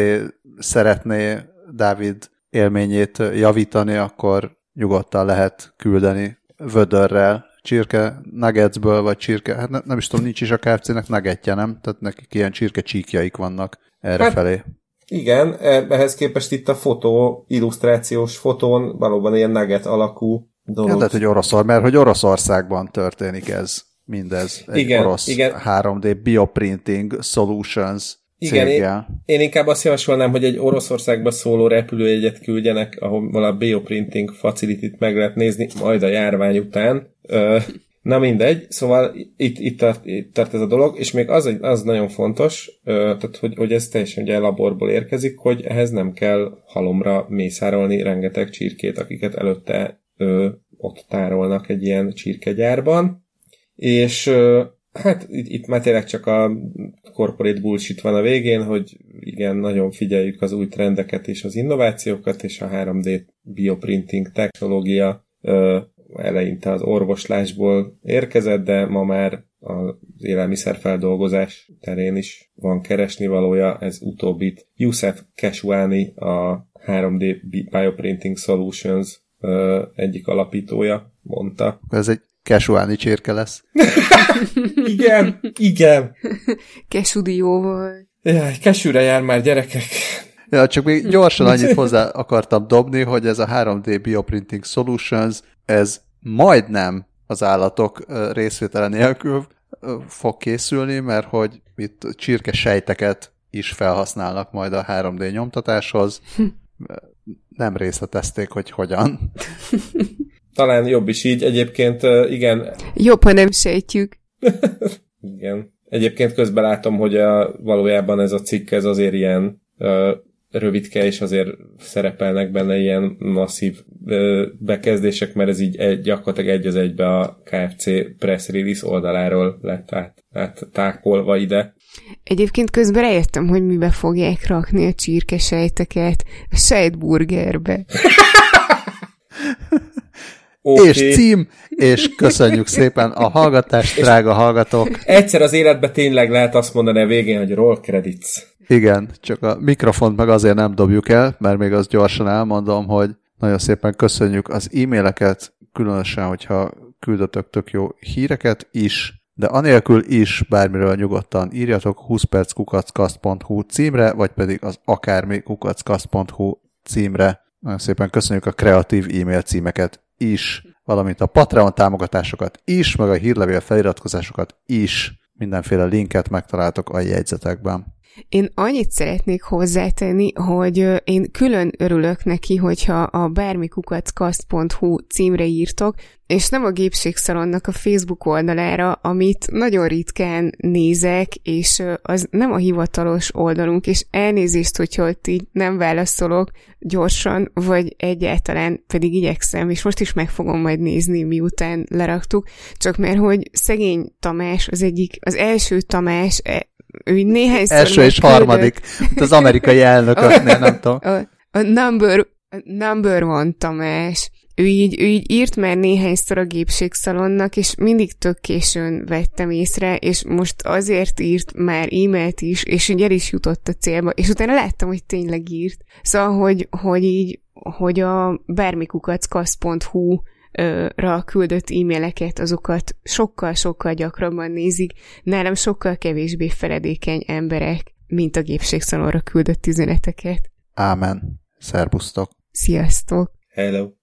szeretné Dávid élményét javítani, akkor nyugodtan lehet küldeni vödörrel csirke nuggetsből, vagy csirke, hát ne, nem is tudom, nincs is a KFC-nek nuggetje, nem? Tehát nekik ilyen csirke csíkjaik vannak erre hát. Igen, e, ehhez képest itt a fotó, illusztrációs fotón valóban ilyen nugget alakú dolog. Ja, tehát, hogy Oroszor, mert hogy Oroszországban történik ez, mindez. Egy igen, orosz igen. 3D Bioprinting Solutions igen, én, én inkább azt javasolnám, hogy egy Oroszországba szóló repülőjegyet küldjenek, ahol a bioprinting facility meg lehet nézni, majd a járvány után. Na mindegy, szóval itt, itt, tart, itt tart ez a dolog, és még az, az nagyon fontos, tehát hogy, hogy ez teljesen ugye laborból érkezik, hogy ehhez nem kell halomra mészárolni rengeteg csirkét, akiket előtte ö, ott tárolnak egy ilyen csirkegyárban, és hát itt, már tényleg csak a corporate bullshit van a végén, hogy igen, nagyon figyeljük az új trendeket és az innovációkat, és a 3D bioprinting technológia eleinte az orvoslásból érkezett, de ma már az élelmiszerfeldolgozás terén is van keresni valója, ez utóbbit Youssef Keshwani, a 3D Bioprinting Solutions egyik alapítója mondta. Ez egy Kesuáni csirke lesz. igen, igen. Kesudióval. Jaj, kesűre jár már gyerekek. Ja, csak még gyorsan annyit hozzá akartam dobni, hogy ez a 3D Bioprinting Solutions, ez majdnem az állatok részvétele nélkül fog készülni, mert hogy itt csirke sejteket is felhasználnak majd a 3D nyomtatáshoz. Nem részletezték, hogy hogyan. Talán jobb is így. Egyébként igen. Jobb, ha nem sejtjük. igen. Egyébként közben látom, hogy a, valójában ez a cikk ez azért ilyen ö, rövidke, és azért szerepelnek benne ilyen masszív ö, bekezdések, mert ez így egy, gyakorlatilag egy az egybe a KFC press release oldaláról lett át, át tákolva ide. Egyébként közben rájöttem, hogy mibe fogják rakni a csirkesejteket. A sejtburgerbe. Okay. És cím, és köszönjük szépen a hallgatást, drága hallgatók. Egyszer az életben tényleg lehet azt mondani a végén, hogy roll credits. Igen, csak a mikrofont meg azért nem dobjuk el, mert még azt gyorsan elmondom, hogy nagyon szépen köszönjük az e-maileket, különösen, hogyha küldötök tök jó híreket is, de anélkül is bármiről nyugodtan írjatok 20perckukackasz.hu címre, vagy pedig az akármi kukackasz.hu címre. Nagyon szépen köszönjük a kreatív e-mail címeket is, valamint a Patreon támogatásokat is, meg a hírlevél feliratkozásokat is. Mindenféle linket megtaláltok a jegyzetekben. Én annyit szeretnék hozzátenni, hogy én külön örülök neki, hogyha a bármikukackast.hu címre írtok, és nem a gépségszalonnak a Facebook oldalára, amit nagyon ritkán nézek, és az nem a hivatalos oldalunk, és elnézést, hogyha ott így nem válaszolok gyorsan, vagy egyáltalán pedig igyekszem, és most is meg fogom majd nézni, miután leraktuk, csak mert hogy szegény Tamás, az egyik, az első Tamás, e, ő néhány Első és harmadik, az amerikai elnököknél, nem tudom. A, a number, a number one Tamás, ő így, ő így írt már néhányszor a gépségszalonnak, és mindig tök későn vettem észre, és most azért írt már e-mailt is, és így el is jutott a célba, és utána láttam, hogy tényleg írt. Szóval, hogy, hogy így, hogy a bármikukackasz.hu ra küldött e-maileket, azokat sokkal-sokkal gyakrabban nézik, nálam sokkal kevésbé feledékeny emberek, mint a gépségszalonra küldött üzeneteket. Ámen. Szerbusztok. Sziasztok. Hello.